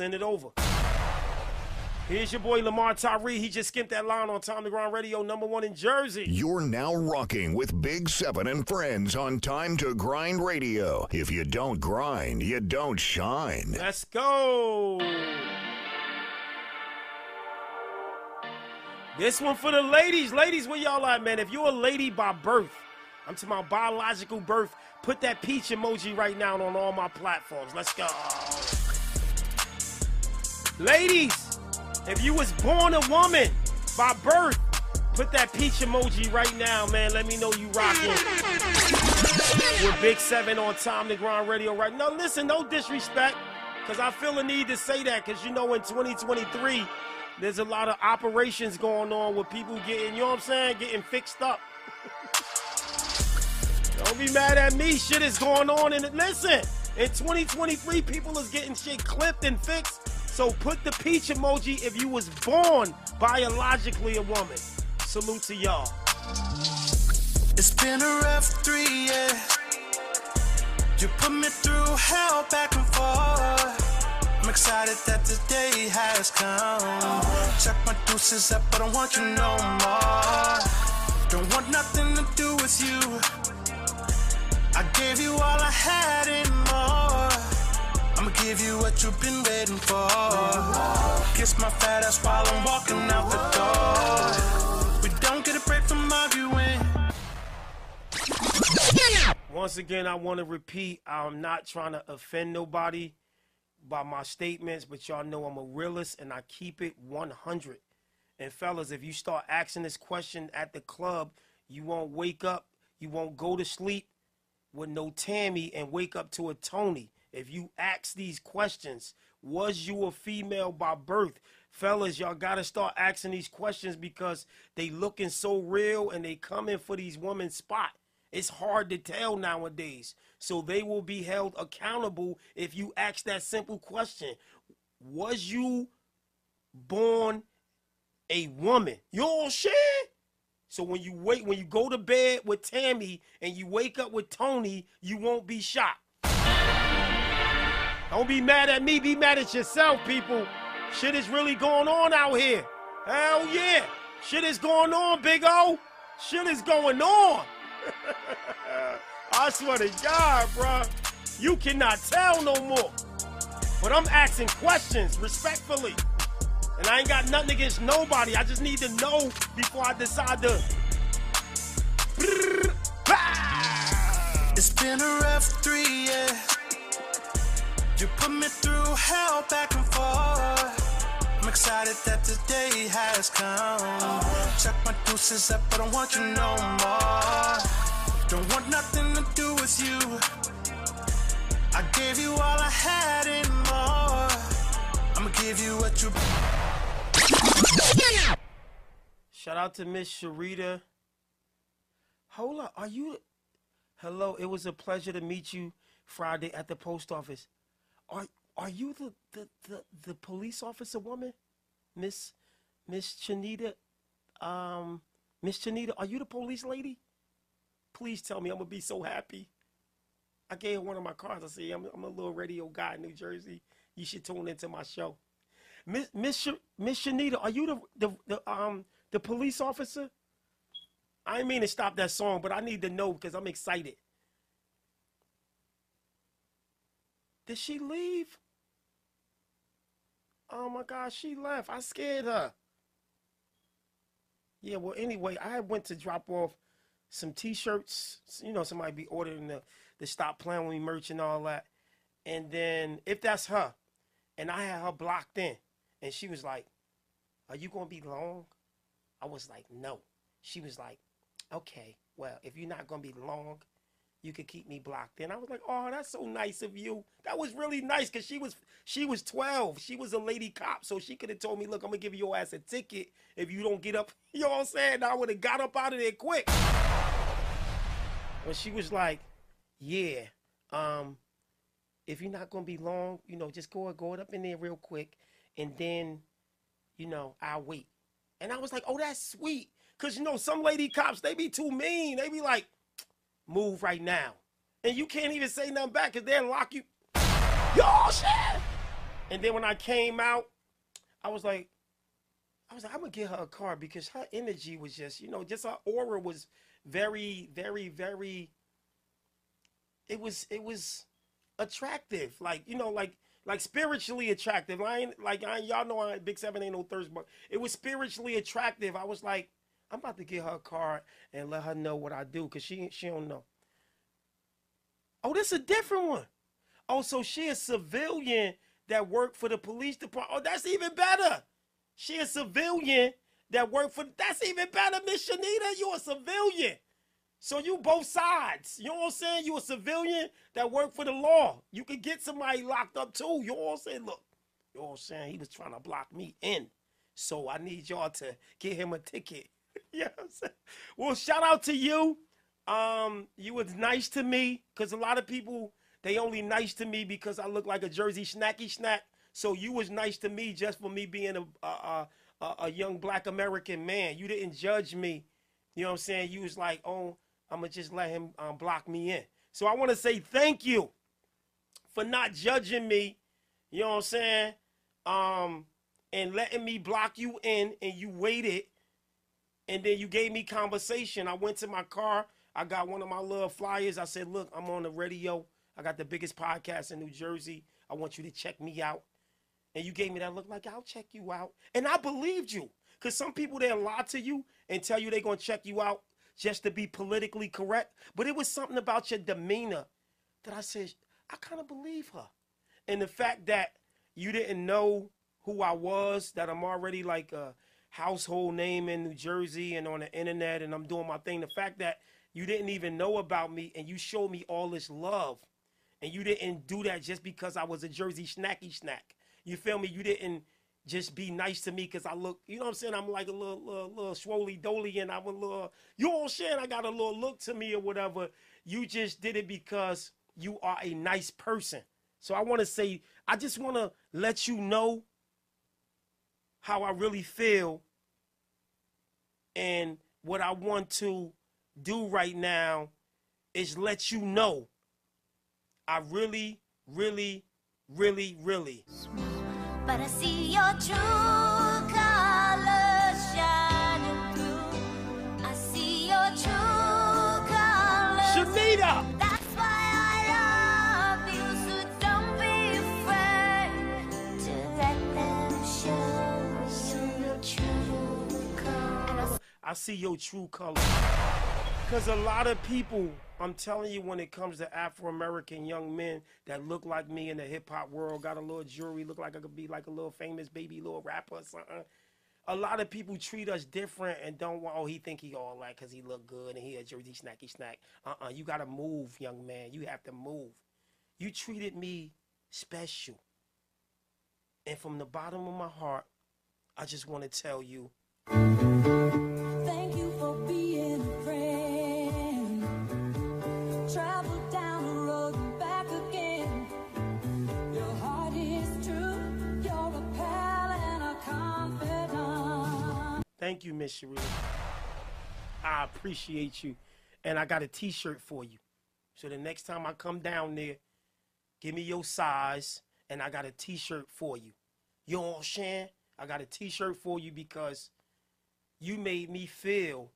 Send it over. Here's your boy Lamar Tyree. He just skipped that line on Time to Grind Radio, number one in Jersey. You're now rocking with Big Seven and friends on Time to Grind Radio. If you don't grind, you don't shine. Let's go. This one for the ladies. Ladies, where y'all at, man? If you're a lady by birth, I'm to my biological birth, put that peach emoji right now on all my platforms. Let's go. Ladies, if you was born a woman by birth, put that peach emoji right now, man. Let me know you rocking. With Big Seven on Time to Grind Radio right now. Listen, no disrespect, because I feel a need to say that, because you know in 2023, there's a lot of operations going on with people getting, you know what I'm saying, getting fixed up. Don't be mad at me. Shit is going on. And listen, in 2023, people is getting shit clipped and fixed. So put the peach emoji if you was born biologically a woman. Salute to y'all. It's been a rough three years. You put me through hell back and forth. I'm excited that the day has come. Check my deuces up, but I don't want you no more. Don't want nothing to do with you. I gave you all I had and more. I'ma give you what you've been waiting for. Kiss my fat ass while I'm walking out the door. We don't get a break from arguing. Once again, I want to repeat I'm not trying to offend nobody by my statements, but y'all know I'm a realist and I keep it 100. And fellas, if you start asking this question at the club, you won't wake up, you won't go to sleep with no Tammy and wake up to a Tony. If you ask these questions, was you a female by birth? Fellas, y'all gotta start asking these questions because they looking so real and they coming for these women's spot. It's hard to tell nowadays. So they will be held accountable if you ask that simple question. Was you born a woman? You all shit? So when you wait, when you go to bed with Tammy and you wake up with Tony, you won't be shocked. Don't be mad at me, be mad at yourself, people. Shit is really going on out here. Hell yeah. Shit is going on, Big O. Shit is going on. I swear to God, bro. You cannot tell no more. But I'm asking questions respectfully. And I ain't got nothing against nobody. I just need to know before I decide to. It's been a rough three years. You put me through hell back and forth. I'm excited that the day has come. Check my deuces up, I don't want you no more. Don't want nothing to do with you. I gave you all I had and more. I'ma give you what you. Shout out to Miss Sharita. Hold up, are you? Hello, it was a pleasure to meet you Friday at the post office. Are are you the the the, the police officer woman, Miss Miss Chanita? Um, Miss Chanita, are you the police lady? Please tell me. I'm gonna be so happy. I gave her one of my cards. I said, I'm, I'm a little radio guy in New Jersey. You should tune into my show. Miss Miss Miss are you the, the the um the police officer? I mean to stop that song, but I need to know because I'm excited. Did she leave? Oh my God, she left. I scared her. Yeah, well, anyway, I went to drop off some T-shirts. You know, somebody be ordering the the stop playing with me merch and all that. And then if that's her, and I had her blocked in, and she was like, "Are you gonna be long?" I was like, "No." She was like, "Okay, well, if you're not gonna be long, you could keep me blocked And I was like, oh, that's so nice of you. That was really nice because she was she was 12. She was a lady cop, so she could have told me, look, I'm gonna give your ass a ticket if you don't get up. You know what I'm saying? I would have got up out of there quick. When she was like, yeah, um, if you're not gonna be long, you know, just go go it up in there real quick, and then, you know, I'll wait. And I was like, oh, that's sweet. Cause you know, some lady cops, they be too mean. They be like, move right now. And you can't even say nothing back because they'll lock you. Yo, shit! And then when I came out, I was like, I was like, I'm gonna get her a car because her energy was just, you know, just her aura was very, very, very. It was, it was attractive, like you know, like like spiritually attractive. I ain't like I, y'all know I Big Seven ain't no thirst, but it was spiritually attractive. I was like, I'm about to get her a car and let her know what I do because she she don't know. Oh, this a different one. Oh, so she a civilian that worked for the police department. Oh, that's even better. She a civilian that worked for. That's even better, Miss Shanita. You a civilian. So you both sides. You know what I'm saying? You a civilian that worked for the law. You could get somebody locked up too. You know what I'm saying? Look, you know what I'm saying? He was trying to block me in. So I need y'all to get him a ticket. you? Well, shout out to you. Um, you was nice to me because a lot of people they only nice to me because I look like a Jersey snacky snack. So you was nice to me just for me being a a, a, a young black American man. You didn't judge me. You know what I'm saying? You was like, oh, I'm gonna just let him um, block me in. So I want to say thank you for not judging me. You know what I'm saying? Um, and letting me block you in, and you waited, and then you gave me conversation. I went to my car. I got one of my little flyers. I said, "Look, I'm on the radio. I got the biggest podcast in New Jersey. I want you to check me out." And you gave me that look like I'll check you out, and I believed you. Cause some people they lie to you and tell you they're gonna check you out just to be politically correct. But it was something about your demeanor that I said, I kind of believe her. And the fact that you didn't know who I was, that I'm already like a household name in New Jersey and on the internet and I'm doing my thing. The fact that you didn't even know about me and you showed me all this love. And you didn't do that just because I was a Jersey snacky snack. You feel me? You didn't just be nice to me because I look, you know what I'm saying? I'm like a little, little, little swoly dolly and I'm a little, you I'm saying? I got a little look to me or whatever. You just did it because you are a nice person. So I want to say, I just want to let you know how I really feel and what I want to do right now is let you know I really, really, really, really but I see your true I see your true color. Because a lot of people, I'm telling you, when it comes to Afro American young men that look like me in the hip hop world, got a little jewelry, look like I could be like a little famous baby little rapper or something. A lot of people treat us different and don't want, oh, he think he all right because he look good and he a Jersey snacky snack. Uh-uh, you got to move, young man. You have to move. You treated me special. And from the bottom of my heart, I just want to tell you, Thank you for being a. Travel down the road and back again. Your heart is true. You're a a confidant. Thank you, Miss Sharita. I appreciate you. And I got a t-shirt for you. So the next time I come down there, give me your size and I got a t-shirt for you. You know what I'm saying? I got a t-shirt for you because you made me feel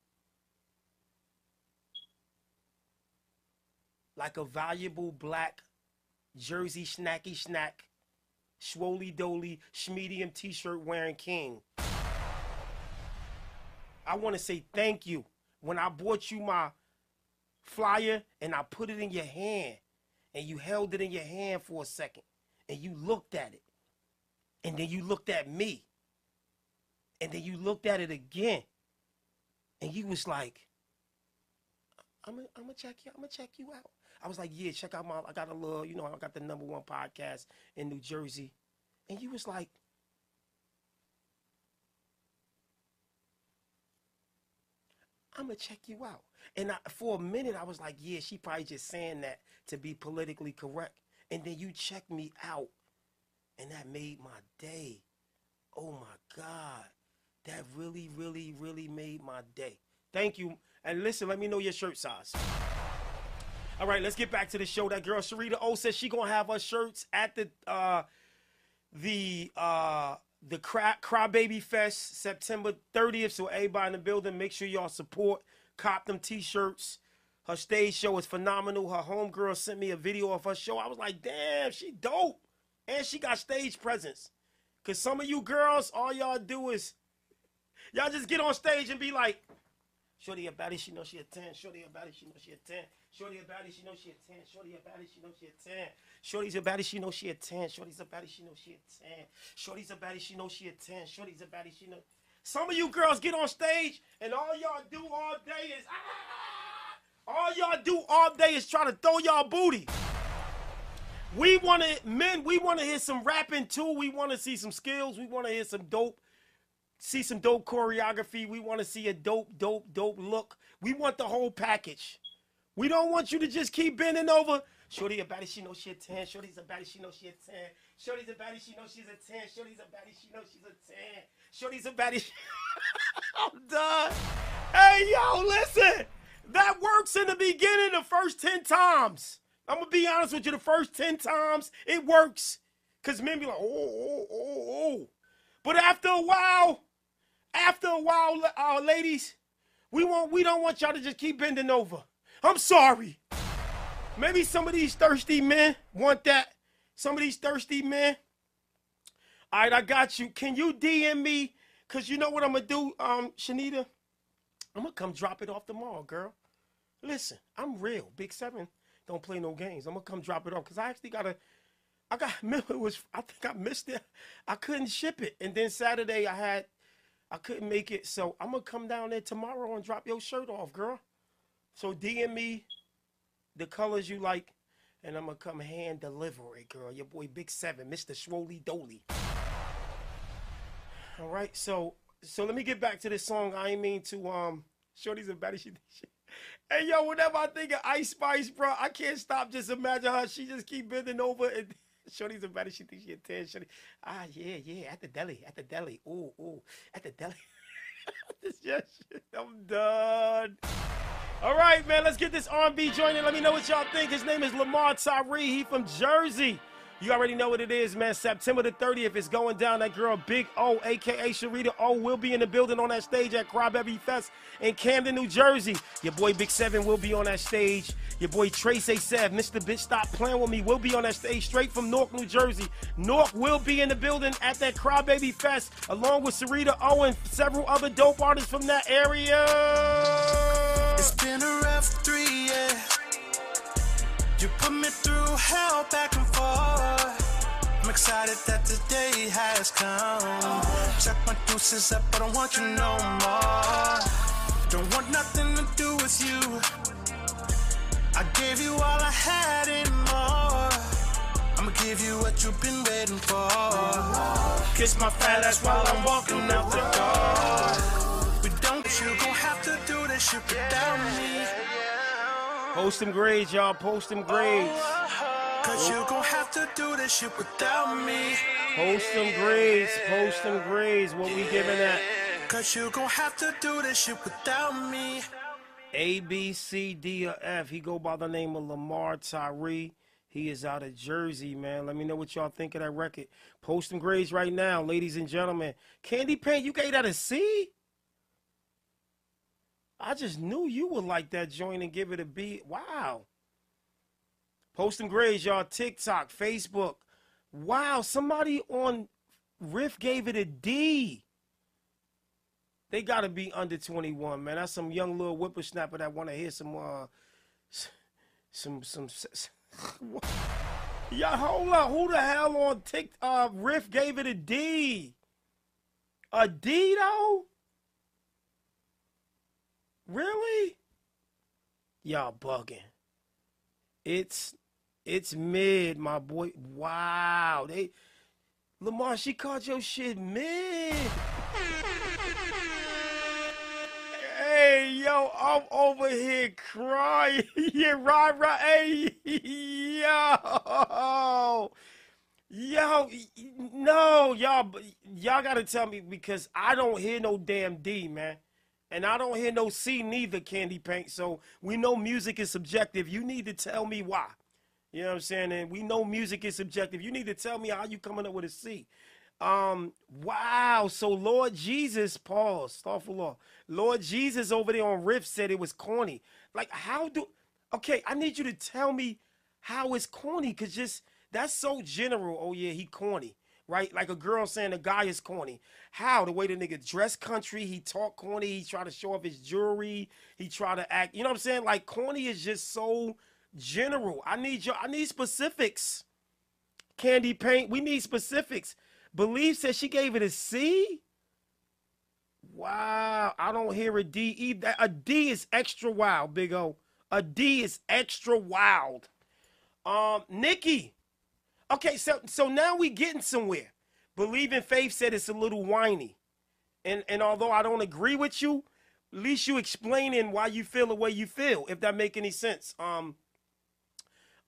like a valuable black Jersey snacky snack, swoly doly, schmedium t-shirt wearing king. I want to say thank you. When I bought you my flyer and I put it in your hand and you held it in your hand for a second and you looked at it and then you looked at me and then you looked at it again and you was like I'm gonna I'm check you I'm gonna check you out. I was like, yeah, check out my I got a little, you know, I got the number one podcast in New Jersey. And you was like, I'm gonna check you out. And I, for a minute, I was like, yeah, she probably just saying that to be politically correct. And then you checked me out, and that made my day. Oh my God, that really, really, really made my day. Thank you. And listen, let me know your shirt size. All right, let's get back to the show. That girl Syreeta O says she gonna have her shirts at the uh the uh the cry, Crybaby Fest September 30th. So everybody in the building, make sure y'all support. Cop them t-shirts. Her stage show is phenomenal. Her homegirl sent me a video of her show. I was like, damn, she dope. And she got stage presence. Cause some of you girls, all y'all do is y'all just get on stage and be like, Shorty a baddie, she know she a 10. Shorty a baddie, she know she a 10. Shorty a baddie, she know she a 10. Shorty a baddie, she know she a 10. Shorty's a baddie, she know she a 10. Shorty's a baddie, she know she a 10. Shorty's a baddie, she know she a 10. Shorty's a baddie, she know. Some of you girls get on stage and all y'all do all day is ah! All y'all do all day is try to throw y'all booty. We want to, men, we want to hear some rapping too. We want to see some skills. We want to hear some dope see some dope choreography. We want to see a dope, dope, dope look. We want the whole package. We don't want you to just keep bending over. Shorty a baddie, she knows she a 10. Shorty's a baddie, she knows she a 10. Shorty's a baddie, she knows she's a 10. Shorty's a baddie, she knows she's a 10. Shorty's a baddie. I'm done. Hey, yo, listen. That works in the beginning the first 10 times. I'm going to be honest with you. The first 10 times, it works. Because men be like, oh, oh, oh, oh. But after a while, after a while, uh, ladies, we want we don't want y'all to just keep bending over. I'm sorry. Maybe some of these thirsty men want that. Some of these thirsty men. All right, I got you. Can you DM me? Cause you know what I'm gonna do, um, Shanita. I'm gonna come drop it off tomorrow, girl. Listen, I'm real. Big Seven don't play no games. I'm gonna come drop it off because I actually gotta. I got it was I think I missed it. I couldn't ship it, and then Saturday I had I couldn't make it, so I'm gonna come down there tomorrow and drop your shirt off, girl. So DM me the colors you like, and I'm gonna come hand deliver it, girl. Your boy Big Seven, Mr. Schwoly Dolly. All right, so so let me get back to this song. I ain't mean to um. Shorty's a baddie. She, she, hey yo, whenever I think of Ice Spice, bro, I can't stop just imagine her. She just keep bending over and. Shorty's a baddie. She thinks she a 10. Shorty, ah, yeah, yeah, at the deli, at the deli. Ooh, ooh, at the deli. this. I'm done. All right, man, let's get this R&B joint in. Let me know what y'all think. His name is Lamar Tyree. He from Jersey. You already know what it is, man. September the 30th is going down. That girl, Big O, aka Syreeta O, will be in the building on that stage at Crybaby Fest in Camden, New Jersey. Your boy Big Seven will be on that stage. Your boy Trace A said, Mr. Bitch, stop playing with me. Will be on that stage straight from Newark, New Jersey. Newark will be in the building at that Crybaby Fest, along with Syreeta O and several other dope artists from that area. It's been a rough three, yeah. You put me through hell back and forth. I'm excited that the day has come. Check my deuces up, I don't want you no more. Don't want nothing to do with you. I gave you all I had and more. I'ma give you what you've been waiting for. Kiss my fat ass while I'm walking out the door. We don't, you gon' have to do this shit without me. Post them grades, y'all. Post them grades. Cause you gon' have to do this shit without me. Post them grades. Post them grades. What we giving that? Cause you gon' have to do this shit without me. A, B, C, D, or F. He go by the name of Lamar Tyree. He is out of Jersey, man. Let me know what y'all think of that record. Post them grades right now, ladies and gentlemen. Candy Paint, you gave that a C? I just knew you would like that joint and give it a B. Wow. Post them grades, y'all. TikTok, Facebook. Wow, somebody on Riff gave it a D. They gotta be under 21, man. That's some young little whippersnapper that wanna hear some uh some some s- s- what? Yeah, hold up. Who the hell on Tik uh Riff gave it a D? A D though? Really? Y'all bugging. It's it's mid, my boy. Wow. They Lamar, she caught your shit mid. Hey, yo, I'm over here crying. yeah, right, right. Hey, yo. Yo, no, y'all, y'all gotta tell me because I don't hear no damn D, man. And I don't hear no C neither, Candy Paint. So we know music is subjective. You need to tell me why. You know what I'm saying? And we know music is subjective. You need to tell me how you coming up with a C. Um, wow. So Lord Jesus, pause, thoughtful law. Lord Jesus over there on Riff said it was corny. Like, how do okay, I need you to tell me how it's corny, cause just that's so general. Oh yeah, he corny. Right? Like a girl saying a guy is corny. How? The way the nigga dress country, he talk corny, he try to show off his jewelry, he try to act, you know what I'm saying? Like corny is just so general. I need your I need specifics. Candy paint, we need specifics. Believe said she gave it a C. Wow, I don't hear a D either. A D is extra wild, Big O. A D is extra wild. Um, Nikki. Okay, so so now we getting somewhere. Believe in faith said it's a little whiny. And and although I don't agree with you, at least you explaining why you feel the way you feel, if that make any sense. Um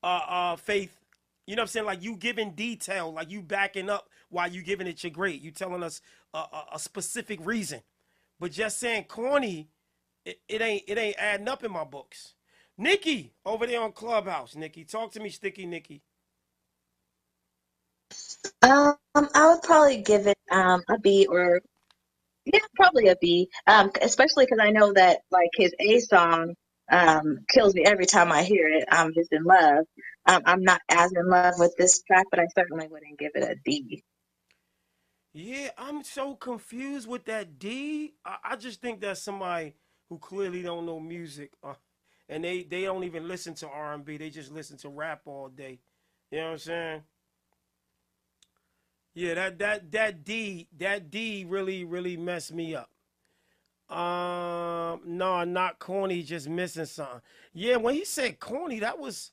uh uh faith, you know what I'm saying? Like you giving detail, like you backing up why you giving it your grade. You telling us a, a, a specific reason. But just saying corny, it, it ain't it ain't adding up in my books. Nikki over there on Clubhouse. Nikki, talk to me, Sticky Nikki. Um, I would probably give it um a B or yeah, probably a B. Um, especially because I know that like his A song um kills me every time I hear it. I'm just in love. Um, I'm not as in love with this track, but I certainly wouldn't give it a D. Yeah, I'm so confused with that D. I, I just think that's somebody who clearly don't know music, uh, and they they don't even listen to R&B. They just listen to rap all day. You know what I'm saying? Yeah, that that that D that D really really messed me up. Um, no, not corny, just missing something. Yeah, when he said corny, that was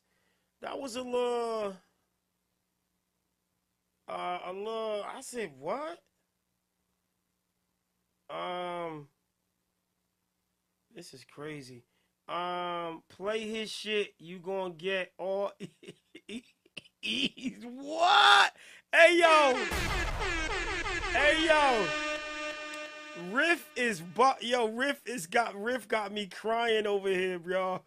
that was a little uh a little I said what? Um this is crazy. Um play his shit, you gonna get all E's what? Hey yo! Hey yo! Riff is but yo, Riff is got Riff got me crying over here, y'all.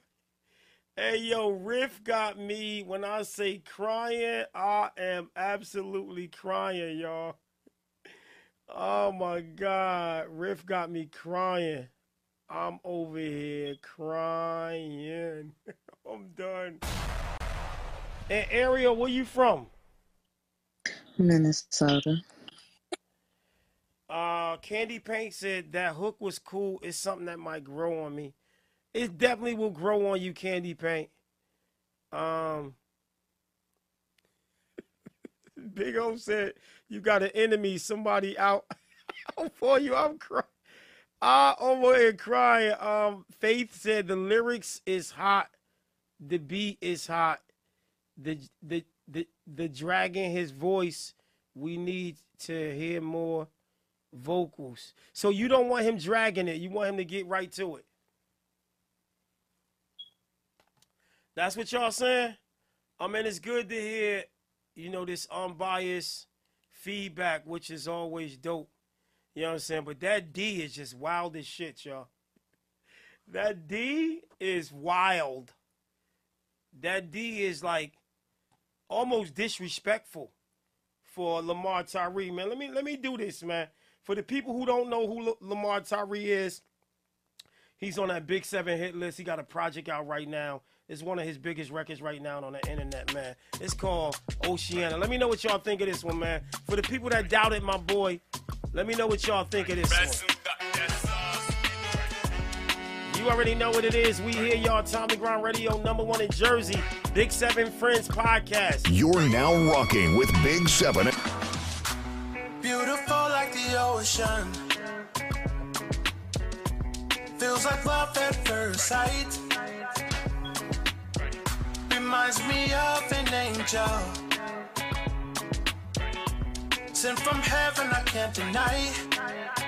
Hey yo, Riff got me when I say crying, I am absolutely crying, y'all. Oh my god, Riff got me crying. I'm over here crying. I'm done. And Ariel, where you from? Minnesota. Uh, Candy Paint said that hook was cool. It's something that might grow on me. It definitely will grow on you, Candy Paint. Um, Big O said you got an enemy, somebody out for you. I'm crying. I over here crying. Um, Faith said the lyrics is hot, the beat is hot, the the the the dragging his voice. We need to hear more vocals. So you don't want him dragging it. You want him to get right to it. That's what y'all saying? I mean, it's good to hear, you know, this unbiased feedback, which is always dope. You know what I'm saying? But that D is just wild as shit, y'all. That D is wild. That D is like almost disrespectful for Lamar Tyree, man. Let me let me do this, man. For the people who don't know who L- Lamar Tyree is, he's on that Big Seven hit list. He got a project out right now. It's one of his biggest records right now on the internet, man. It's called Oceana. Let me know what y'all think of this one, man. For the people that doubted my boy, let me know what y'all think of this one. You already know what it is. We here, y'all. Tommy Ground Radio, number one in Jersey. Big Seven Friends podcast. You're now rocking with Big Seven. Beautiful like the ocean. Feels like love at first sight. Reminds me of an angel. Sent from heaven, I can't deny.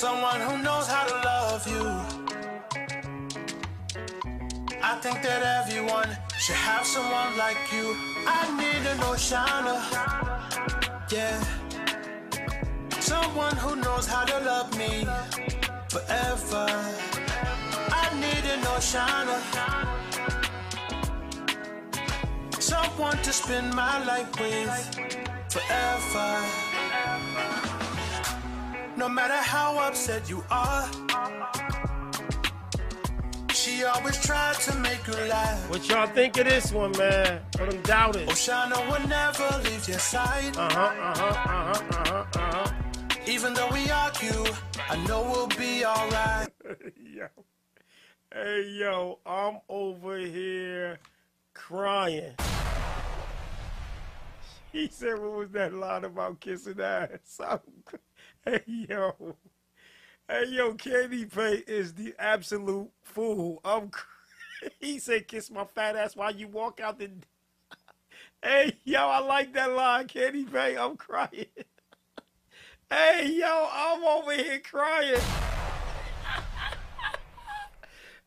Someone who knows how to love you. I think that everyone should have someone like you. I need an Oceana. Yeah. Someone who knows how to love me forever. I need an Oceana. someone to spend my life with forever. No matter how upset you are, she always tried to make you laugh. What y'all think of this one, man? For them doubters. Oceana will never leave your side. Uh huh, uh huh, uh huh, uh huh, uh huh. Even though we argue, I know we'll be alright. yo. Hey, yo, I'm over here crying. He said, what was that line about kissing ass? Hey, yo. Hey, yo, Candy Pay is the absolute fool. I'm. He said, kiss my fat ass while you walk out the. Hey, yo, I like that line, Candy Pay. I'm crying. Hey, yo, I'm over here crying.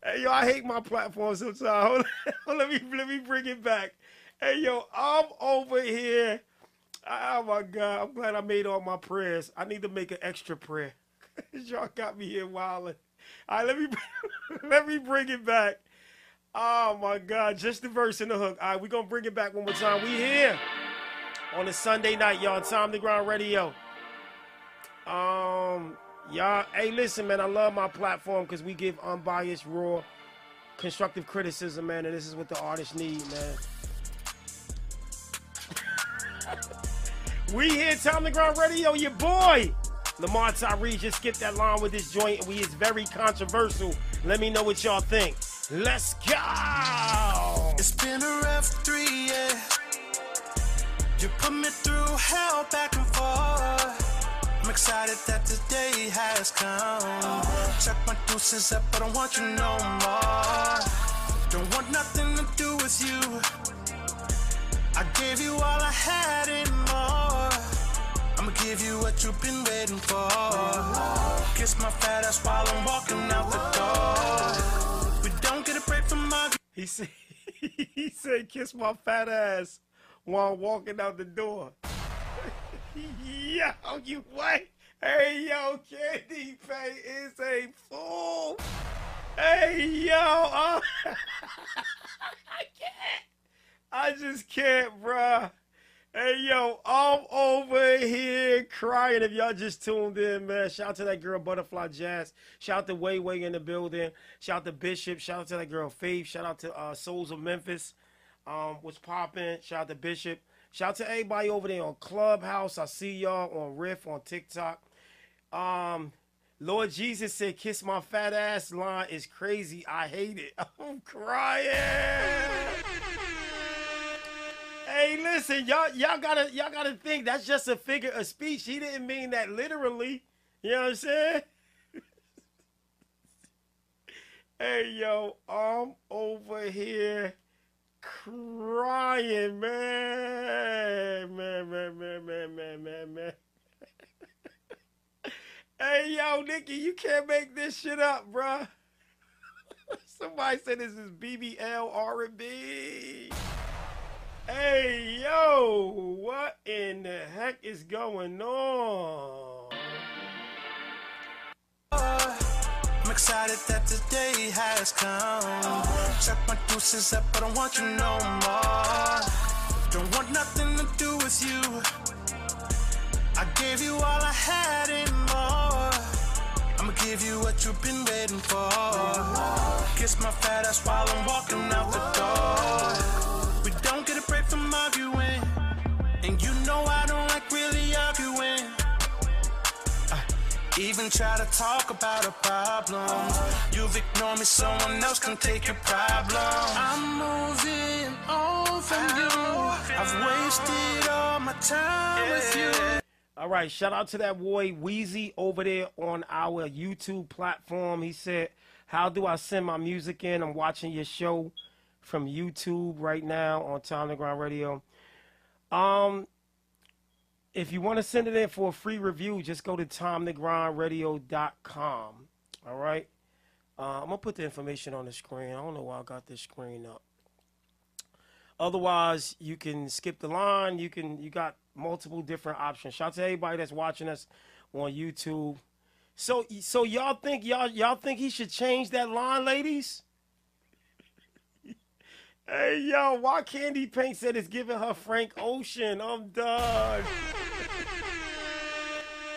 Hey yo, I hate my platform sometimes. Hold on, let me let me bring it back. Hey yo, I'm over here. Oh my God, I'm glad I made all my prayers. I need to make an extra prayer. Y'all got me here wilding. All right, let me let me bring it back. Oh my God, just the verse and the hook. All right, we're gonna bring it back one more time. We here on a Sunday night, y'all. Time to Grind Radio. Um, y'all, hey, listen, man, I love my platform because we give unbiased, raw, constructive criticism, man, and this is what the artists need, man. We here, Time to Grind Radio, your boy. Lamar Tyree just skipped that line with this joint, and we is very controversial. Let me know what y'all think. Let's go. It's been a rough three, yeah. You put me through hell back and forth. I'm excited that the day has come. Check my deuces up, I don't want you no more. Don't want nothing to do with you. I gave you all I had and more. Give you what you've been waiting for. Kiss my fat ass while I'm walking out the door. We don't get a break from arguing. He said, he said, kiss my fat ass while walking out the door. yo, you what? Hey, yo, Candy Pay is a fool. Hey, yo, uh, I can't. I just can't, bruh. Hey, yo, I'm over here crying. If y'all just tuned in, man, shout out to that girl, Butterfly Jazz. Shout out to Way Way in the building. Shout out to Bishop. Shout out to that girl, Faith. Shout out to uh, Souls of Memphis. Um, what's popping? Shout out to Bishop. Shout out to everybody over there on Clubhouse. I see y'all on Riff on TikTok. Um, Lord Jesus said, "Kiss my fat ass." Line is crazy. I hate it. I'm crying. Hey, listen, y'all, y'all gotta, y'all gotta think that's just a figure of speech. He didn't mean that literally. You know what I'm saying? hey, yo, I'm over here crying, man, man, man, man, man, man, man, man. hey, yo, Nikki, you can't make this shit up, bruh. Somebody said this is BBL R&B. Hey, yo, what in the heck is going on? I'm excited that the day has come. Check my deuces up, I don't want you no more. Don't want nothing to do with you. I gave you all I had and more. I'ma give you what you've been waiting for. Kiss my fat ass while I'm walking out the door. And you know I don't like really arguing. Even try to talk about a problem. You've ignored me, someone else can take your problem. I'm moving on from you. I've wasted all my time with you. All right, shout out to that boy Wheezy over there on our YouTube platform. He said, How do I send my music in? I'm watching your show from YouTube right now on Time to Grind Radio. Um, if you want to send it in for a free review, just go to timetogrindradio.com. All right. Uh, I'm gonna put the information on the screen. I don't know why I got this screen up. Otherwise, you can skip the line. You can you got multiple different options. Shout out to everybody that's watching us on YouTube. So so y'all think y'all y'all think he should change that line, ladies? Hey yo, why Candy Paint said it's giving her Frank Ocean? I'm done.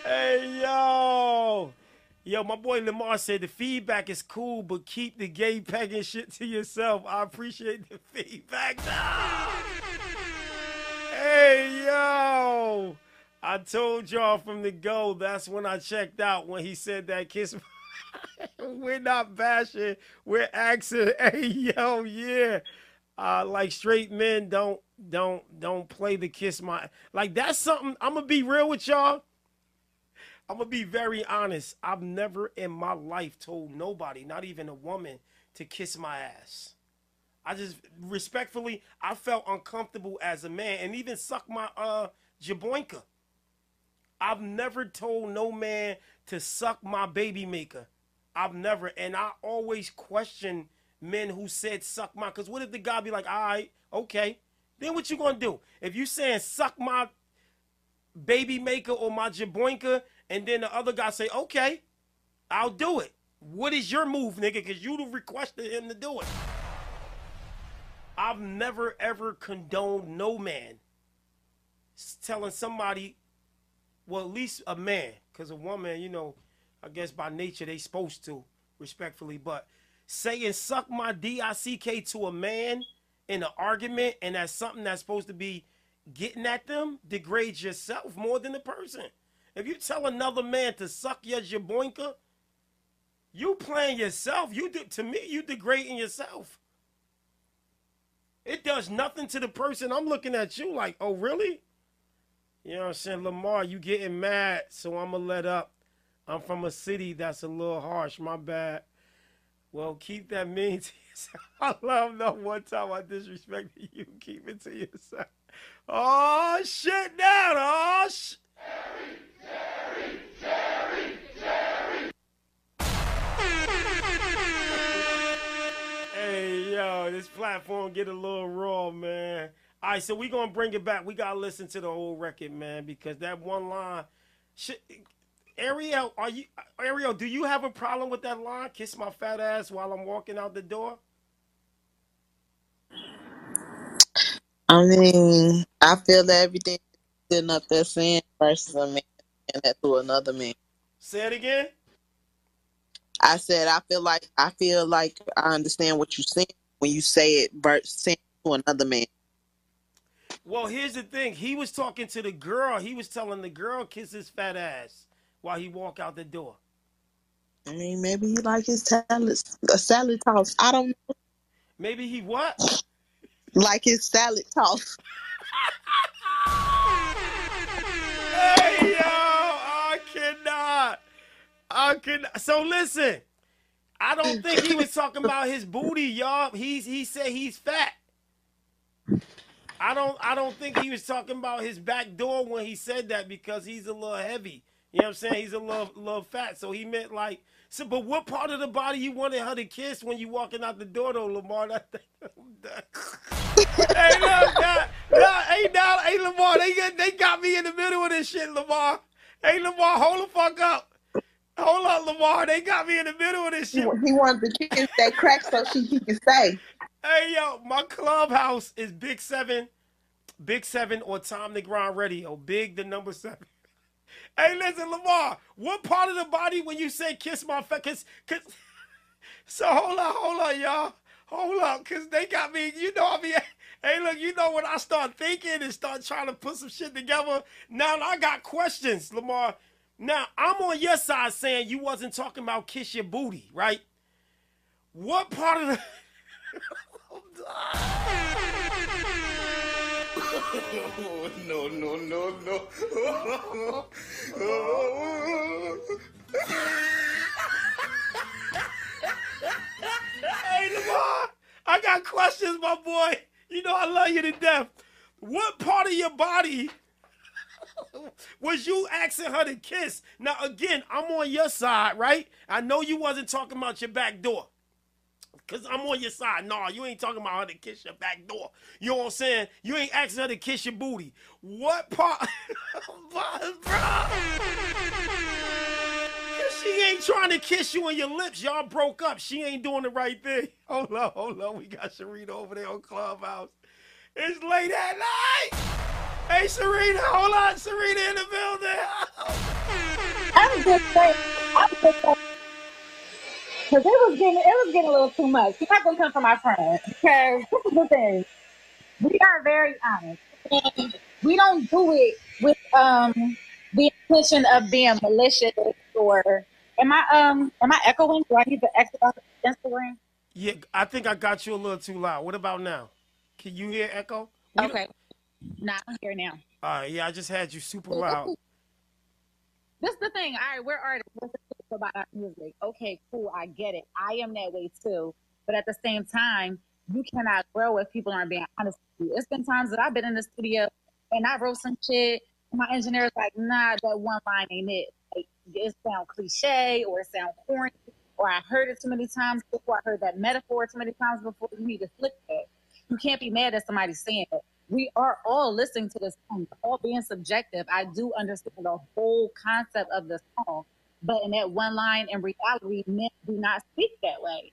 hey yo. Yo, my boy Lamar said the feedback is cool, but keep the gay pegging shit to yourself. I appreciate the feedback. Hey yo. I told y'all from the go, that's when I checked out when he said that kiss. we're not bashing, we're asking. Hey yo, yeah. Uh, like straight men don't don't don't play the kiss my like that's something I'm gonna be real with y'all. I'm gonna be very honest. I've never in my life told nobody, not even a woman, to kiss my ass. I just respectfully, I felt uncomfortable as a man, and even suck my uh jaboinka. I've never told no man to suck my baby maker. I've never, and I always question men who said suck my. Cause what if the guy be like, all right, okay, then what you gonna do? If you saying suck my baby maker or my jaboinka, and then the other guy say, okay, I'll do it. What is your move, nigga? Cause you requested him to do it. I've never ever condoned no man telling somebody, well, at least a man, because a woman, you know, I guess by nature they supposed to, respectfully, but saying suck my D-I-C-K to a man in an argument and that's something that's supposed to be getting at them degrades yourself more than the person. If you tell another man to suck your jaboinka, you playing yourself. You to me, you degrading yourself. It does nothing to the person. I'm looking at you like, oh really? You know what I'm saying? Lamar, you getting mad, so I'm gonna let up. I'm from a city that's a little harsh. My bad. Well, keep that mean to yourself. I love no one time I disrespected you. Keep it to yourself. Oh shit now. Oh sh- Hey yo, this platform get a little raw, man. All right, so we gonna bring it back. We gotta listen to the whole record, man, because that one line. Shit, Ariel, are you Ariel? Do you have a problem with that line? Kiss my fat ass while I'm walking out the door. I mean, I feel that everything sitting up there saying versus a man and that to another man. Say it again. I said I feel like I feel like I understand what you're saying when you say it versus saying to another man. Well, here's the thing. He was talking to the girl. He was telling the girl kiss his fat ass while he walk out the door. I mean, maybe he like his salad, a salad toss. I don't know, Maybe he what? like his salad toss. Hey yo, I cannot. I can. So listen, I don't think he was talking about his booty, y'all. He's he said he's fat. I don't I don't think he was talking about his back door when he said that because he's a little heavy. You know what I'm saying? He's a little little fat. So he meant like so but what part of the body you wanted her to kiss when you walking out the door though, Lamar? That, hey, look, nah, nah, hey, hey, Lamar, they got, they got me in the middle of this shit, Lamar. Hey, Lamar, hold the fuck up. Hold up, Lamar. They got me in the middle of this He, shit. he wanted to kiss that crack so she he can say. Hey, yo, my clubhouse is Big Seven, Big Seven or Time to Grind Radio. Big the number seven. Hey, listen, Lamar, what part of the body when you say kiss my face? So hold on, hold on, y'all. Hold up, cause they got me, you know I mean, hey, look, you know when I start thinking and start trying to put some shit together, now I got questions, Lamar. Now, I'm on your side saying you wasn't talking about kiss your booty, right? What part of the... no, no, no, no. Hey, Lamar, I got questions, my boy. You know I love you to death. What part of your body was you asking her to kiss? Now, again, I'm on your side, right? I know you wasn't talking about your back door. Cause I'm on your side. Nah, you ain't talking about her to kiss your back door. You know what I'm saying? You ain't asking her to kiss your booty. What part? She ain't trying to kiss you on your lips. Y'all broke up. She ain't doing the right thing. Hold on, hold on. We got Sharita over there on Clubhouse. It's late at night. Hey, Serena, hold on. Serena in the building. I'm just saying, I'm just saying, because it was getting, it was getting a little too much. You're not gonna come from my friend because this is the thing. We are very honest, and we don't do it with um the intention of being malicious or. Am I um am I echoing? Do I need to exit off Instagram? Yeah, I think I got you a little too loud. What about now? Can you hear echo? We don't- Okay, not here now. All right, yeah, I just had you super loud. This is the thing. All right, we're artists. About music? Okay, cool. I get it. I am that way too. But at the same time, you cannot grow if people aren't being honest with you. It's been times that I've been in the studio and I wrote some shit. My engineer's like, nah, that one line ain't it. Like, it sound cliche or it sound corny or I heard it too many times before. I heard that metaphor too many times before. You need to flip that. You can't be mad at somebody saying it. We are all listening to this song, all being subjective. I do understand the whole concept of the song, but in that one line, in reality, men do not speak that way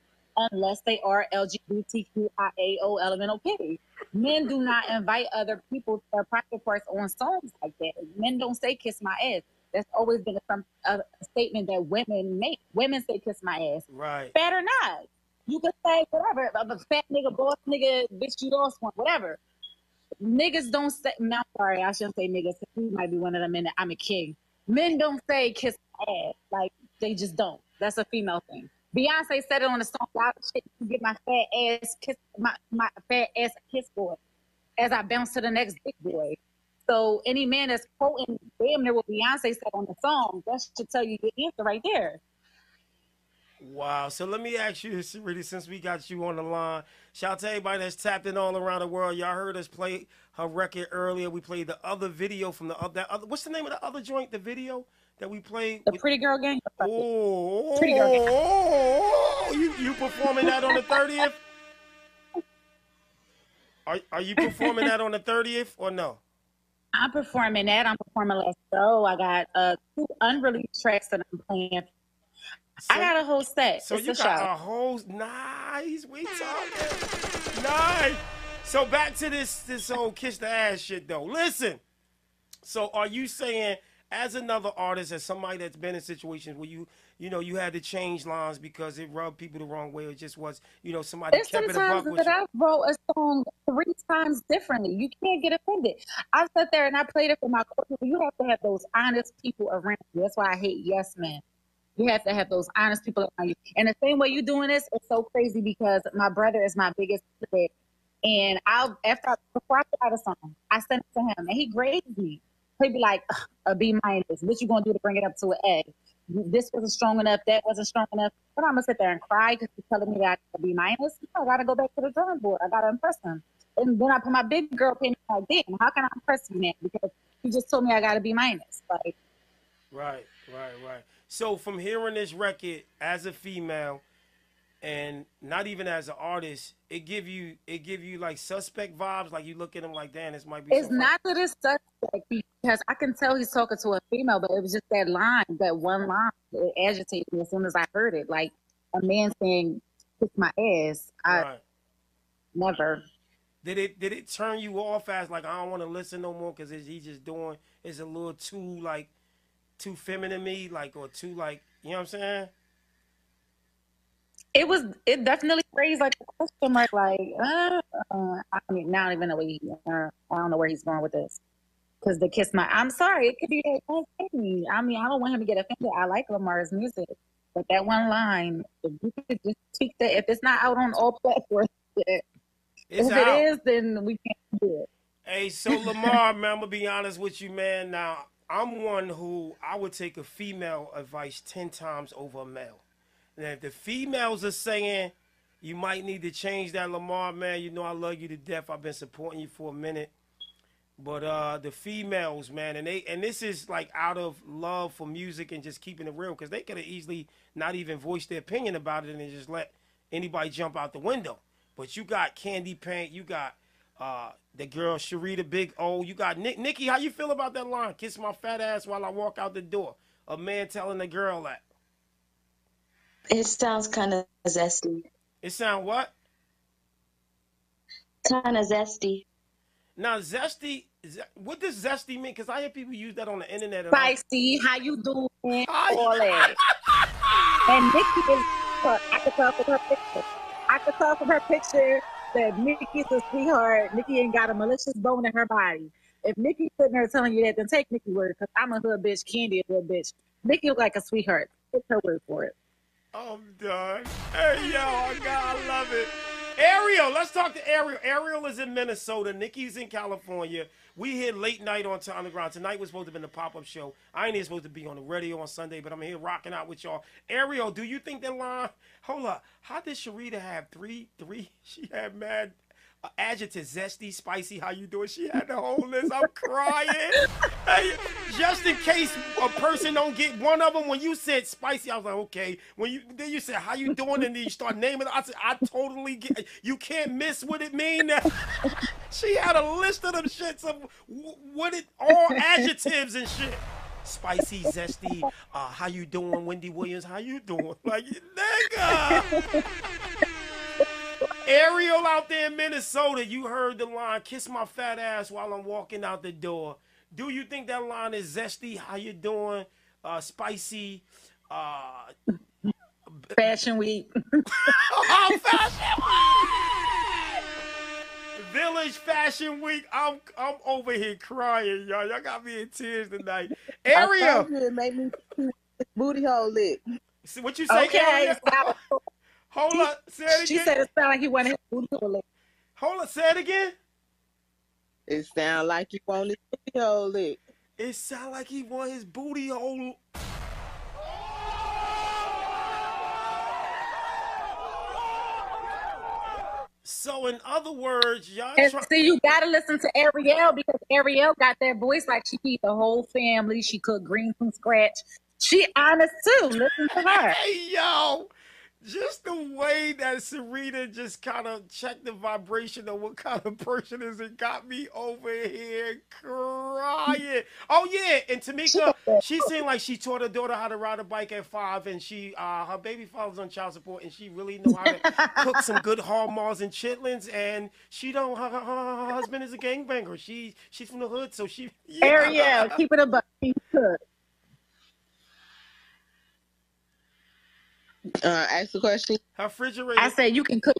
unless they are LGBTQIAO elemental pity. Men do not invite other people to their private parts on songs like that. Men don't say "kiss my ass." That's always been a, a statement that women make. Women say "kiss my ass." Right. fat or not. You can say whatever. I'm a fat nigga, boss nigga, bitch, you lost one, whatever. Niggas don't say. No, sorry, I shouldn't say niggas. He might be one of them. And I'm a king. Men don't say kiss my ass. Like they just don't. That's a female thing. Beyonce said it on the song. "Y'all get my fat ass kiss, my my fat ass kiss boy, as I bounce to the next big boy. So any man that's quoting damn near what Beyonce said on the song, that should tell you the answer right there. Wow. So let me ask you this, really, since we got you on the line. Shout out to everybody that's tapped in all around the world. Y'all heard us play her record earlier. We played the other video from the other. That other what's the name of the other joint? The video that we played. The with- pretty girl gang. oh, Pretty Girl Gang. oh, oh, you you performing that on the thirtieth? Are are you performing that on the thirtieth or no? I'm performing that. I'm performing last show. I got uh two unreleased tracks that I'm playing. I got a whole set. So it's you a got show. a whole nice. We talking nice. So back to this this whole kiss the ass shit though. Listen. So are you saying as another artist, as somebody that's been in situations where you you know you had to change lines because it rubbed people the wrong way, or it just was you know somebody There's kept it a sometimes buck that. I wrote a song three times differently. You can't get offended. I sat there and I played it for my core. You have to have those honest people around you. That's why I hate yes men. You have to have those honest people around you. And the same way you're doing this is so crazy because my brother is my biggest critic. And I'll after I, before I put out a song, I send it to him and he grades me. He'd be like, a B minus. What you gonna do to bring it up to an A? This wasn't strong enough. That wasn't strong enough. But I'm gonna sit there and cry because he's telling me that I got a B minus. No, I gotta go back to the drawing board. I gotta impress him. And then I put my big girl opinion like, damn, how can I impress you now? Because you just told me I got to be minus. Like, Right, right, right. So from hearing this record as a female, and not even as an artist, it give you it give you like suspect vibes. Like you look at him like, damn, this might be. it's not that it's suspect because I can tell he's talking to a female, but it was just that line, that one line. It agitated me as soon as I heard it. Like a man saying, kiss my ass. I Right. never. Did it did it turn you off as like I don't want to listen no more because he's just doing it's a little too like too feminine to me like or too like you know what I'm saying? It was. It definitely raised like a question mark. Like, uh, uh, I mean, now I don't even know where he. Uh, I don't know where he's going with this. Because the kiss my. I'm sorry. It could be that one thing. I mean, I don't want him to get offended. I like Lamar's music, but that one line, if you could just tweak that. If it's not out on all platforms. It's if out. it is, then we can't do it. Hey, so Lamar, man, I'm gonna be honest with you, man. Now, I'm one who I would take a female advice ten times over a male. And if the females are saying you might need to change that, Lamar, man, you know I love you to death. I've been supporting you for a minute. But uh the females, man, and they and this is like out of love for music and just keeping it real, because they could have easily not even voiced their opinion about it and just let anybody jump out the window. But you got Candy Paint, you got uh the girl Syreeta Big O, you got Nick Nikki, how you feel about that line? Kiss my fat ass while I walk out the door. A man telling a girl that. It sounds kind of zesty. It sound what? Kind of zesty. Now zesty. What does zesty mean? Because I hear people use that on the internet. And I- Spicy, how you doing? Hi. All that. And Nikki is, uh, I could tell from her picture. I could tell from her picture that Nikki's a sweetheart. Nikki ain't got a malicious bone in her body. If Nikki sitting there telling you that, then take Nikki word because I'm a hood bitch. Candy a hood bitch. Nikki look like a sweetheart. Take her word for it. I'm done. Hey, yo, I, got, I love it. Ariel, let's talk to Ariel. Ariel is in Minnesota. Nikki's in California. We here late night on Time Grind. Tonight was supposed to be the pop-up show. I ain't even supposed to be on the radio on Sunday, but I'm here rocking out with y'all. Ariel, do you think that line? Hold up. How did Syreeta have three? Three? She had mad adjectives: zesty, spicy. How you doing? She had the whole list. I'm crying. Hey, just in case a person don't get one of them, when you said spicy, I was like, okay. When you then you said how you doing, and then you start naming. I said, I totally get. You can't miss what it mean. she had a list of them shits of what it all adjectives and shit. Spicy, zesty. Uh, how you doing, Wendy Williams? How you doing? Like, nigga. Ariel out there in Minnesota, you heard the line, kiss my fat ass while I'm walking out the door. Do you think that line is zesty? How you doing? Uh, spicy? Uh, Fashion week. oh, fashion week! Village Fashion Week. I'm I'm over here crying, y'all. Y'all got me in tears tonight. Ariel, me booty hole see what you say, Okay. Ariel? Hold up, say it She said it sounded like he wanted his booty hole licked. Hold up, say it again. It sound like he want his booty hole lick. It sound like he want his booty hole. So in other words, y'all And try- see, you gotta listen to Ariel because Ariel got that voice like she feed the whole family. She cook greens from scratch. She honest too. Listen to her. Hey yo, just the way that Serena just kind of checked the vibration of what kind of person is it got me over here crying. Oh yeah, and Tamika, she seemed like she taught her daughter how to ride a bike at five, and she uh her baby father's on child support, and she really know how to cook some good hard mars and chitlins, and she don't her, her, her husband is a gangbanger. She she's from the hood, so she yeah. Ariel, keep it a buck. She cook. Uh, ask the question. her refrigerator. I said you can cook.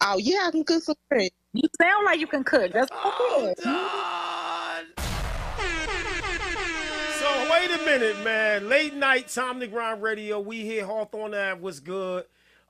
Oh yeah, I can cook some bread. You sound like you can cook. That's Oh, what done. So wait a minute, man. Late night, time to grind radio. We here, Hawthorne Ave. What's good?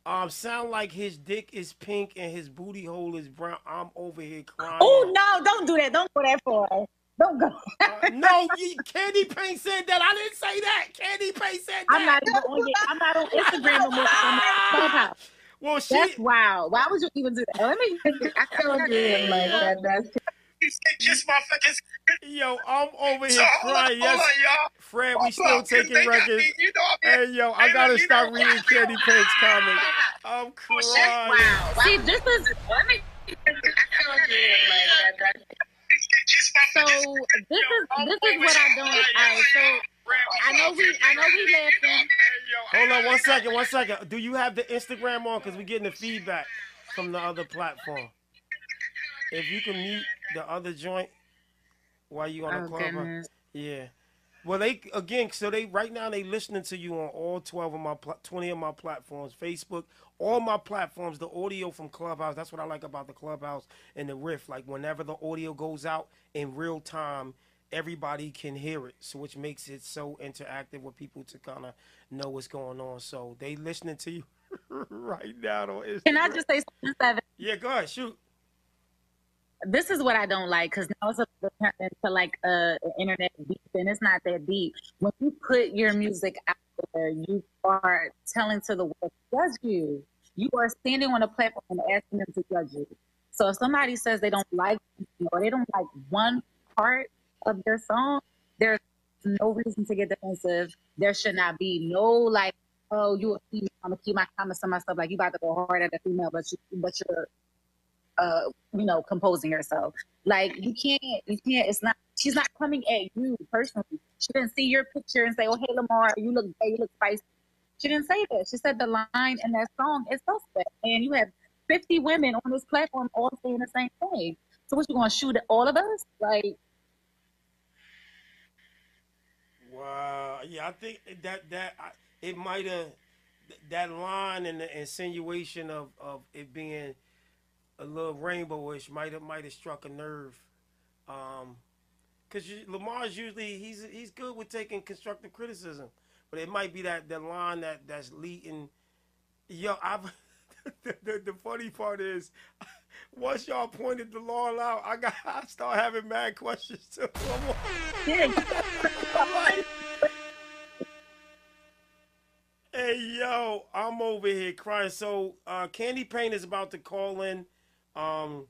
Um, sound like his dick is pink and his booty hole is brown. I'm over here crying. Oh no! Don't do that. Don't go that far. Don't go. Uh, no, Candy Paint said that. I didn't say that. Candy Paint said that. I'm not even on. your- I'm not on Instagram no more. I'm on Well, she. That's wild. Why would you even do that? Let me. I Don't do him like that. That's Kiss my fucking. Yo, I'm over So here hold on, crying. hold on, y'all. Fred, we still on, 'cause taking records. You know, I'm Hey, yo, I gotta stop know- reading Candy Paint's comments. I'm crying. Wow. See, this is. Let me. Kiss my So this is this is what I don't. All right. So I know we I know we laughing. Hold on one second, one second. Do you have the Instagram on? Because we're getting the feedback from the other platform. If you can mute the other joint while you on the Oh club. goodness. Yeah. Well, they again. So they right now they listening to you on all twelve of my twenty of my platforms, Facebook, all my platforms. The audio from Clubhouse. That's what I like about the Clubhouse and the Riff. Like whenever the audio goes out in real time, everybody can hear it. So which makes it so interactive with people to kind of know what's going on. So they listening to you right now on Instagram. Can I just say something? Seven? Yeah, go ahead. Shoot. This is what I don't like because now it's a turn into like uh, a an internet beef, and it's not that deep. When you put your music out there, you are telling to the world judge you. You are standing on a platform and asking them to judge you. So if somebody says they don't like or they don't like one part of their song, there's no reason to get defensive. There should not be no like, oh, you a female. I'm gonna keep my comments to myself. Like you about to go hard at a female, but you but you're uh, you know, composing yourself. Like you can't, you can't. It's not. She's not coming at you personally. She didn't see your picture and say, "Oh, hey, Lamar, you look you look spicy." She didn't say that. She said the line in that song is suspect. And you have 50 women on this platform all saying the same thing. So what you gonna shoot at all of us? Like Wow. Yeah, I think that that I, it might have that line and the insinuation of of it being a little rainbowish might have might have struck a nerve. Um, because Lamar's usually he's he's good with taking constructive criticism, but it might be that the line that that's leading. Yo, I. The, the, the funny part is, once y'all pointed the law out, I got I start having mad questions too. Hey yo, I'm over here crying. So uh Candy Paint is about to call in. Um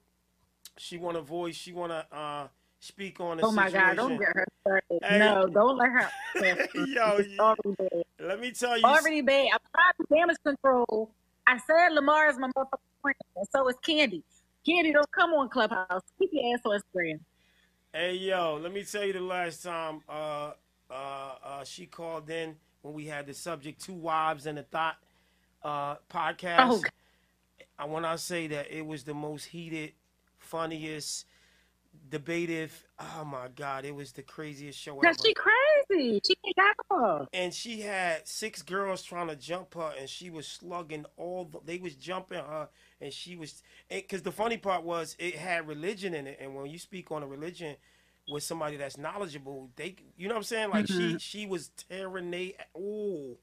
she want a voice, she wanna uh speak on the oh my God, don't get her started. Hey. No, don't let her. Yo, bad. Let me tell you Already bad. I'm trying to damage control. I said Lamar is my motherfucking friend, and so is Candy. Candy, don't come on Clubhouse. Keep your ass on Instagram. Hey yo, let me tell you the last time uh uh uh she called in when we had the subject two wives and a thought uh podcast. Oh. I when I say that it was the most heated, funniest, debative. Oh my god, it was the craziest show ever. She crazy. She got her. and she had six girls trying to jump her, and she was slugging all. The, they was jumping her, and she was. Because the funny part was, it had religion in it, and when you speak on a religion with somebody that's knowledgeable, they, you know what I'm saying? Like she, mm-hmm. she was tearing they. Ooh,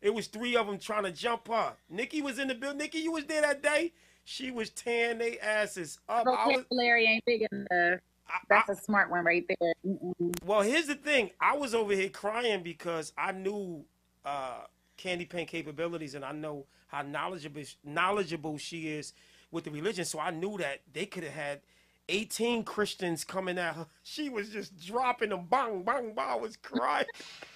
it was three of them trying to jump her. Nikki was in the building. Nikki, you was there that day. She was tearing their asses up. I Vocabulary ain't big enough. I, That's a smart one right there. Mm-mm. Well, here's the thing. I was over here crying because I knew uh, Candy Paint capabilities, and I know how knowledgeable knowledgeable she is with the religion. So I knew that they could have had 18 Christians coming at her. She was just dropping them, bang, bang, bang. I was crying.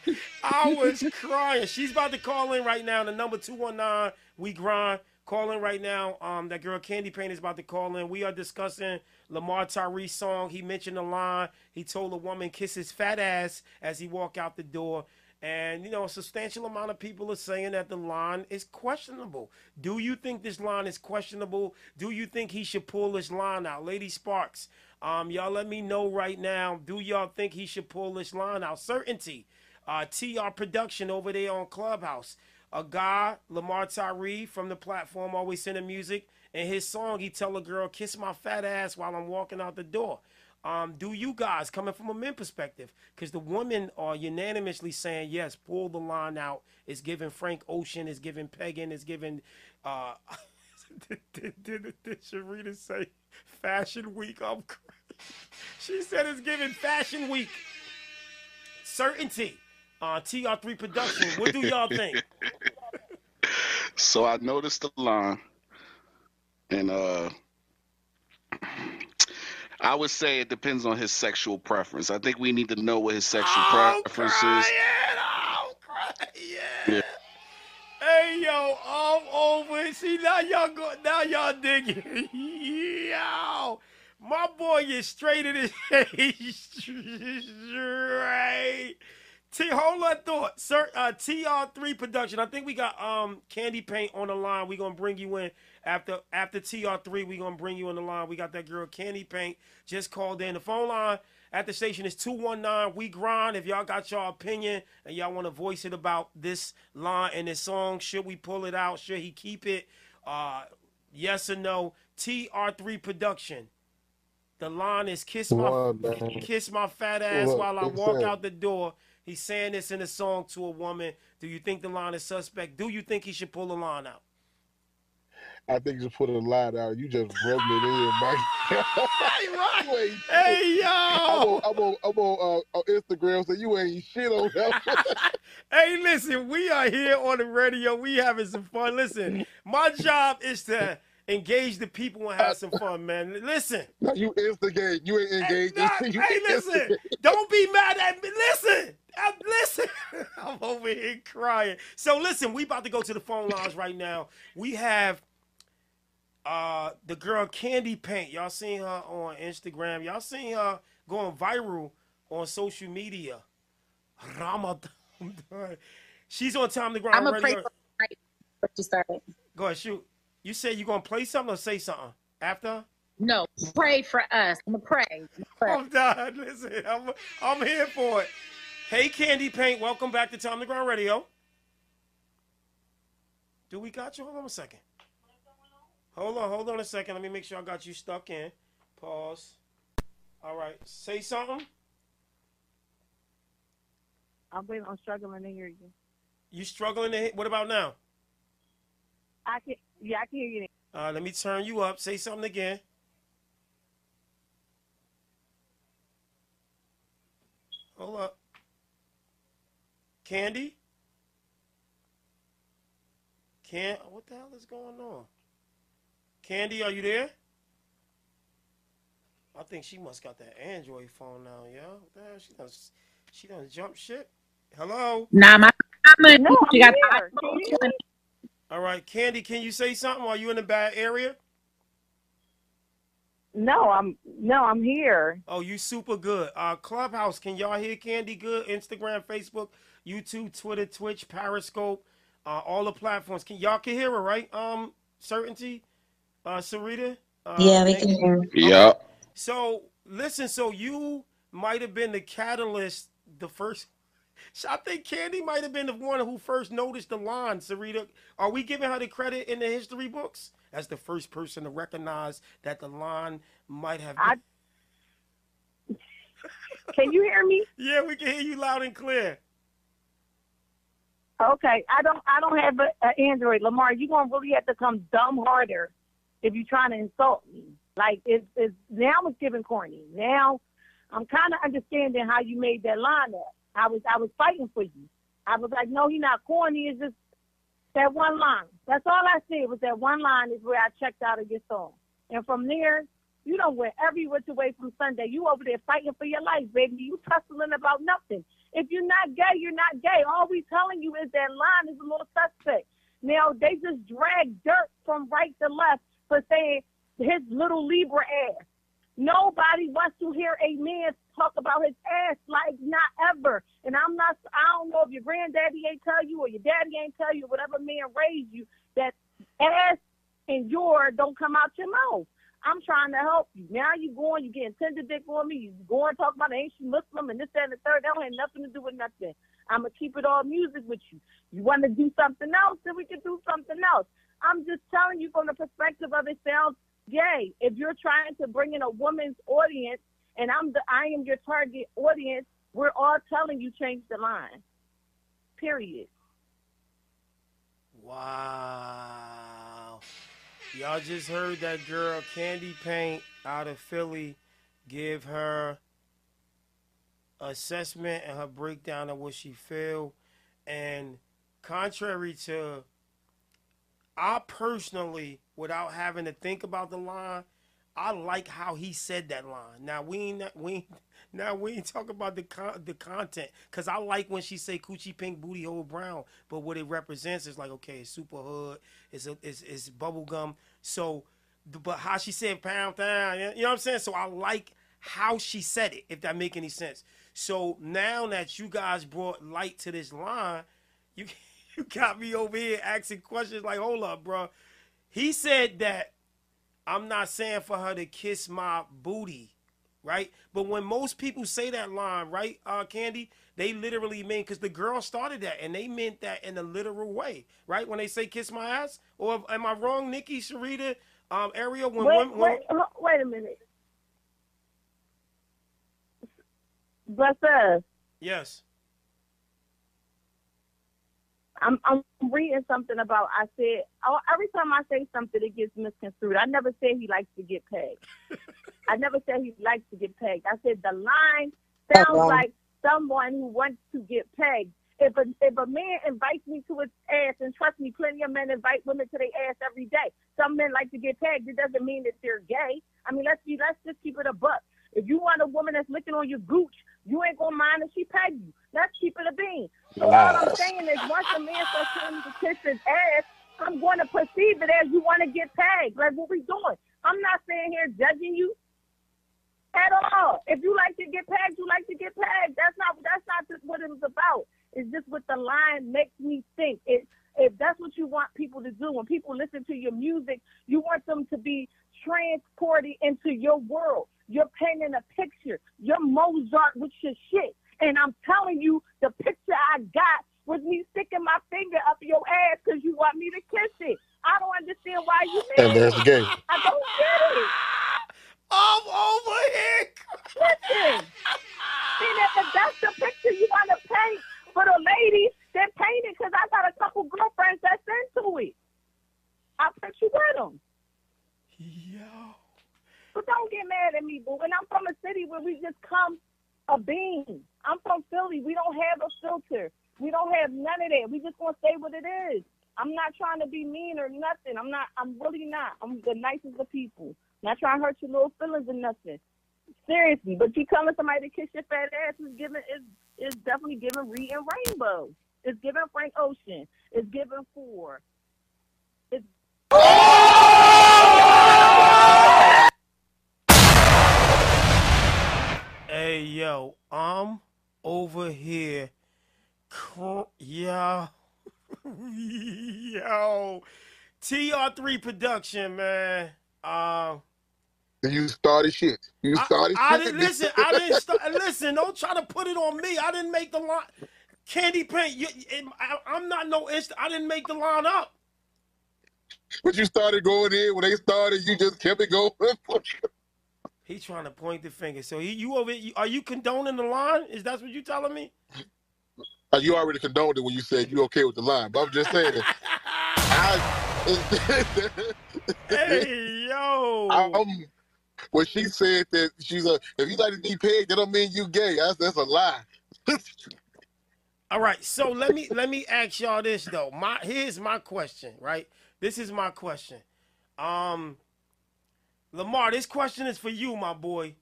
I was crying. She's about to call in right now. The number 219, we grind. Call in right now. Um, that girl Candy Paint is about to call in. We are discussing Lamar Tyree's song. He mentioned a line. He told a woman kiss his fat ass as he walked out the door. And you know, a substantial amount of people are saying that the line is questionable. Do you think this line is questionable? Do you think he should pull this line out? Lady Sparks, um, y'all let me know right now. Do y'all think he should pull this line out? Certainty. Uh, TR Production over there on Clubhouse. A guy, Lamar Tyree from the platform, always sending music. And his song, he tell a girl, kiss my fat ass while I'm walking out the door. Um, do you guys, coming from a men perspective, because the women are unanimously saying, yes, pull the line out. It's giving Frank Ocean, it's giving Pagan, it's giving, uh, did, did, did, did Syreeta say Fashion Week? I'm crying. She said it's giving Fashion Week. Certainty. Uh, TR3 Production. What do y'all think? So I noticed the line, and uh, I would say it depends on his sexual preference. I think we need to know what his sexual I'm preference crying. is. I'm crying. Yeah. Hey yo, I'm over. See now y'all go now y'all digging. yo, my boy is straight in his face. straight. T hold on thought. Sir uh TR3 production. I think we got um Candy Paint on the line. we gonna bring you in after after TR3, we gonna bring you on the line. We got that girl Candy Paint just called in. The phone line at the station is 219 We Grind. If y'all got your opinion and y'all want to voice it about this line and this song, should we pull it out? Should he keep it? Uh, yes or no? TR3 production. The line is kiss my kiss my fat ass while I walk out the door. He's saying this in a song to a woman. Do you think the line is suspect? Do you think he should pull the line out? I think you put a line out. You just rubbing it in, man. Hey, right. Hey shit. I'm on, I'm on, I'm on, uh, on Instagram, so you ain't shit on that. Hey, listen, we are here on the radio. We having some fun. Listen, my job is to engage the people and have some fun, man. Listen, now you instigate. You ain't hey, engaged. nah, you hey, listen, instigate. don't be mad at me. Listen, uh, listen. I'm over here crying. So listen, we about to go to the phone lines right now. We have uh the girl Candy Paint. Y'all seen her on Instagram. Y'all seen her going viral on social media. Ramadan. She's on time to grind I'm gonna pray radio. for right before she started. Go ahead, shoot. You say you're gonna play something or say something after? No, pray for us. I'm gonna pray. I'm pray. I'm done. Listen, I'm, I'm here for it. Hey, Candy Paint, welcome back to Time to Grind Radio. Do we got you? Hold on a second. Hold on, hold on a second. Let me make sure I got you stuck in. Pause. All right, say something. I'm waiting. I'm struggling to hear you. You struggling to hit? What about now? I can. Yeah, I can hear you. Uh, let me turn you up. Say something again. Hold up. Candy? Can what the hell is going on? Candy, are you there? I think she must got that Android phone now, yo. What the hell? She done, she done jump shit. Hello? Nah, my mama, No, she I'm got the All right, Candy, can you say something? Are you in a bad area? No, I'm no, I'm here. Oh, you super good. Uh, Clubhouse, can y'all hear Candy good? Instagram, Facebook, YouTube, Twitter, Twitch, Periscope, uh, all the platforms. Can y'all can hear her, right? Um, certainty, uh, Syreeta. Uh, Yeah, we can hear. Yeah. So listen, so you might have been the catalyst, the first. I think Candy might have been the one who first noticed the line. Syreeta, are we giving her the credit in the history books as the first person to recognize that the line might have? I can you hear me? Yeah, we can hear you loud and clear. Okay, I don't. I don't have an Android, Lamar. You gonna really have to come dumb harder if you're trying to insult me. Like it's, it's now it's giving corny. Now I'm kind of understanding how you made that line up. I was I was fighting for you. I was like, no, he not corny. It's just that one line. That's all I said was that one line is where I checked out of your song. And from there, you don't went every which way from Sunday. You over there fighting for your life, baby. You tussling about nothing. If you're not gay, you're not gay. All we telling you is that line is a little suspect. Now they just drag dirt from right to left for saying his little Libra ass. Nobody wants to hear a man talk about his ass like not ever. And I'm not I don't know if your granddaddy ain't tell you or your daddy ain't tell you, whatever man raised you, that ass and your don't come out your mouth. I'm trying to help you. Now you going, you getting tender dick on me. You going talk about ancient Muslim and this, that, and the third. That don't have nothing to do with nothing. I'm gonna keep it all music with you. You want to do something else, then we can do something else. I'm just telling you from the perspective of it sounds gay. If you're trying to bring in a woman's audience, and I'm the I am your target audience, we're all telling you change the line. Period. Wow. Y'all just heard that girl Candy Paint out of Philly give her assessment and her breakdown of what she feel. And contrary to I personally, without having to think about the line, I like how he said that line. Now we ain't we ain't, now we ain't talking about the con, the content because I like when she say coochie pink booty hole brown, but what it represents is like okay, it's super hood, it's a, it's it's bubble gum. So, but how she said pound down, you know what I'm saying? So I like how she said it, if that make any sense. So now that you guys brought light to this line, you you got me over here asking questions like, hold up, bro. He said that I'm not saying for her to kiss my booty, right? But when most people say that line, right, uh, Candy, they literally mean because the girl started that and they meant that in a literal way, right? When they say kiss my ass, or am I wrong, Nikki, Syreeta, um, Ariel? When, wait, when, wait, wait a minute. Bless us. yes, I'm I'm reading something about. I said oh, every time I say something, it gets misconstrued. I never said he likes to get pegged. I never said he likes to get pegged. I said the line sounds wow. like someone who wants to get pegged. If a if a man invites me to his ass, and trust me, plenty of men invite women to their ass every day. Some men like to get pegged. It doesn't mean that they're gay. I mean, let's be let's just keep it a buck. If you want a woman that's licking on your gooch, you ain't gonna mind if she peg you. Let's keep it a bean. So all I'm saying is, once a man starts telling me to kiss his ass, I'm going to perceive it as you want to get pegged. Like what we doing? I'm not sitting here judging you at all. If you like to get pegged, you like to get pegged. That's not that's not just what it was about. It's just what the line makes me think. It if that's what you want people to do, when people listen to your music, you want them to be transported into your world. You're painting a picture. You're Mozart with your shit. And I'm telling you, the picture I got was me sticking my finger up your ass because you want me to kiss it. I don't understand why you And mad. there's the game. I don't get it. I'm over here. Listen, see that if that's the picture you want to paint for the ladies, then paint it because I got a couple girlfriends that's into it. I'll put you with them. Yo. But don't get mad at me, boo. And I'm from a city where we just come a bean. I'm from Philly. We don't have a filter. We don't have none of that. We just gonna say what it is. I'm not trying to be mean or nothing. I'm not. I'm really not. I'm the nicest of people. Not trying to hurt your little feelings or nothing. Seriously, but you telling somebody to kiss your fat ass is giving is is definitely giving Reed and Rainbow. It's giving Frank Ocean. It's giving Four. It's Hey yo, I'm over here. Cr- yo, yo, TR3 production, man. Um, You started shit. You I, started I shit. didn't listen. I didn't start. Listen, don't try to put it on me. I didn't make the line. Candy paint. You, it, I, I'm not no inst. I didn't make the line up. But you started going in when they started. You just kept it going. He's trying to point the finger. So he, you over? You, are you condoning the line? Is that what you telling me? Uh, you already condoned it when you said you okay with the line. But I'm just saying. I, Hey yo. I'm, when she said that she's a, if you like to be paid, that don't mean you gay. That's that's a lie. All right, so let me let me ask y'all this though. My here's my question, right? This is my question. Um Lamar, this question is for you, my boy.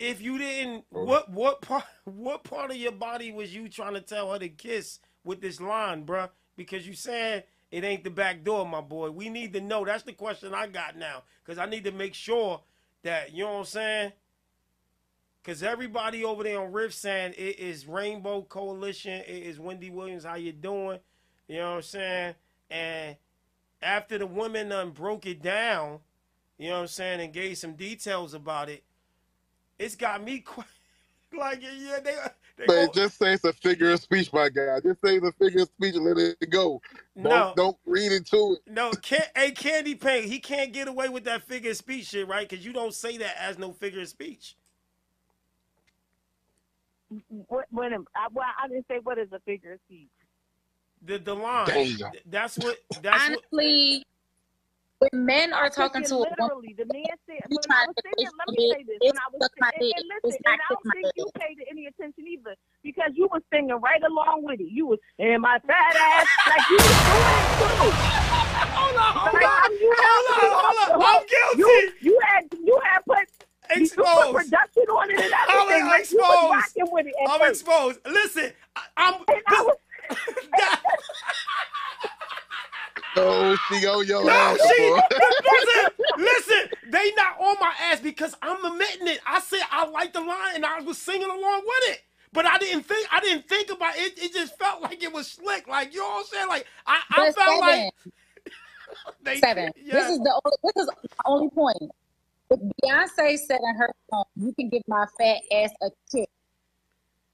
If you didn't what what part what part of your body was you trying to tell her to kiss with this line, bruh? Because you saying it ain't the back door, my boy. We need to know. That's the question I got now. Cause I need to make sure that, you know what I'm saying? Cause everybody over there on Riff saying it is Rainbow Coalition, it is Wendy Williams, how you doing? You know what I'm saying? And after the women um, broke it down, you know what I'm saying, and gave some details about it, it's got me qu- like yeah, they they go, just say it's a figure of speech, my guy. Just say it's a figure of speech and let it go. Don't No. don't read into it. no, can't hey Candy Paint, he can't get away with that figure of speech shit, right? Because you don't say that as no figure of speech. What when I, well, I didn't say what is a figure of speech. The the line. That's what that's what Honestly, when men are talking it to a woman, literally. The man said you when try I was singing. Let me basically say this. it's When I was suck singing, and, and listen, and I don't think you paid any attention either because you was singing right along with it. You was in my fat ass like you was doing it too. Hold on, hold on, hold on, hold on. I'm guilty. You you had you had put Exposed. production on it and I'm everything. Like you was exposed. with it I'm first. exposed. Listen, I, I'm. And I was, Oh, she on your no, ass, she. listen, listen. They not on my ass because I'm admitting it. I said I like the line and I was singing along with it. But I didn't think I didn't think about it. It just felt like it was slick. Like you know what I'm saying? Like I, I felt seven, like they, seven. Yeah. This is the only. This is the only point. If Beyonce said in her song, "You can give my fat ass a kick."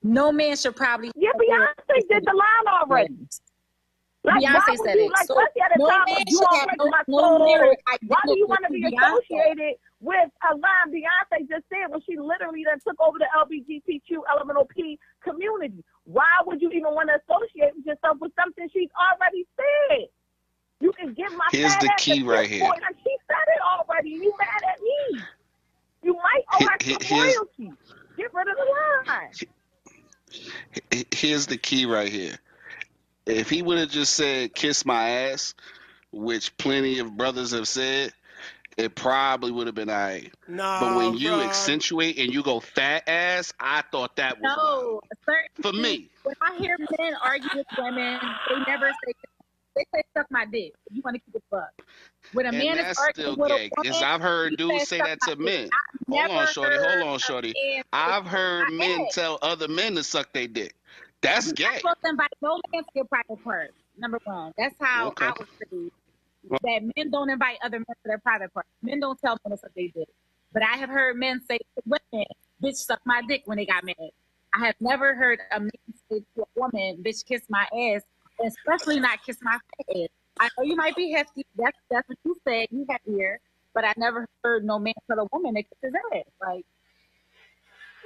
no man should probably. yeah, Beyonce did the line already. Like, Beyonce said you, it. like, So no time man you should have no, no lyric why do you want to be Beyonce. associated with a line Beyonce just said when she literally then took over the LGBTQ elemental P community? Why would you even want to associate yourself with something she's already said? You can give my Here's the key a right here. for. Like, she said it already. You mad at me? You might owe He- her he- some here's- royalties. Get rid of the line. H- Here's the key right here. If he would have just said "kiss my ass," which plenty of brothers have said, it probably would have been alright. Nah, But when you bruh. accentuate and you go fat ass, I thought that was No, wild. for me. When I hear men argue with women, they never say they say suck my dick. You want to keep it fuck. When a And man is that's arguing still with gay. a woman, I've heard he dudes say that to men. Hold on, shorty. Hold on, shorty. I've heard men tell other men to suck their dick. That's You're gay. not to invite no man to your private parts. Number one. That's how Okay. I was raised. That men don't invite other men to their private parts. Men don't tell men that's what they did. But I have heard men say to women, bitch suck my dick when they got mad. I have never heard a man say to a woman, bitch kiss my ass, especially not kiss my fat ass. I know you might be hefty. That's that's what you said. You have here. But I never heard no man tell a woman to kiss his ass. Like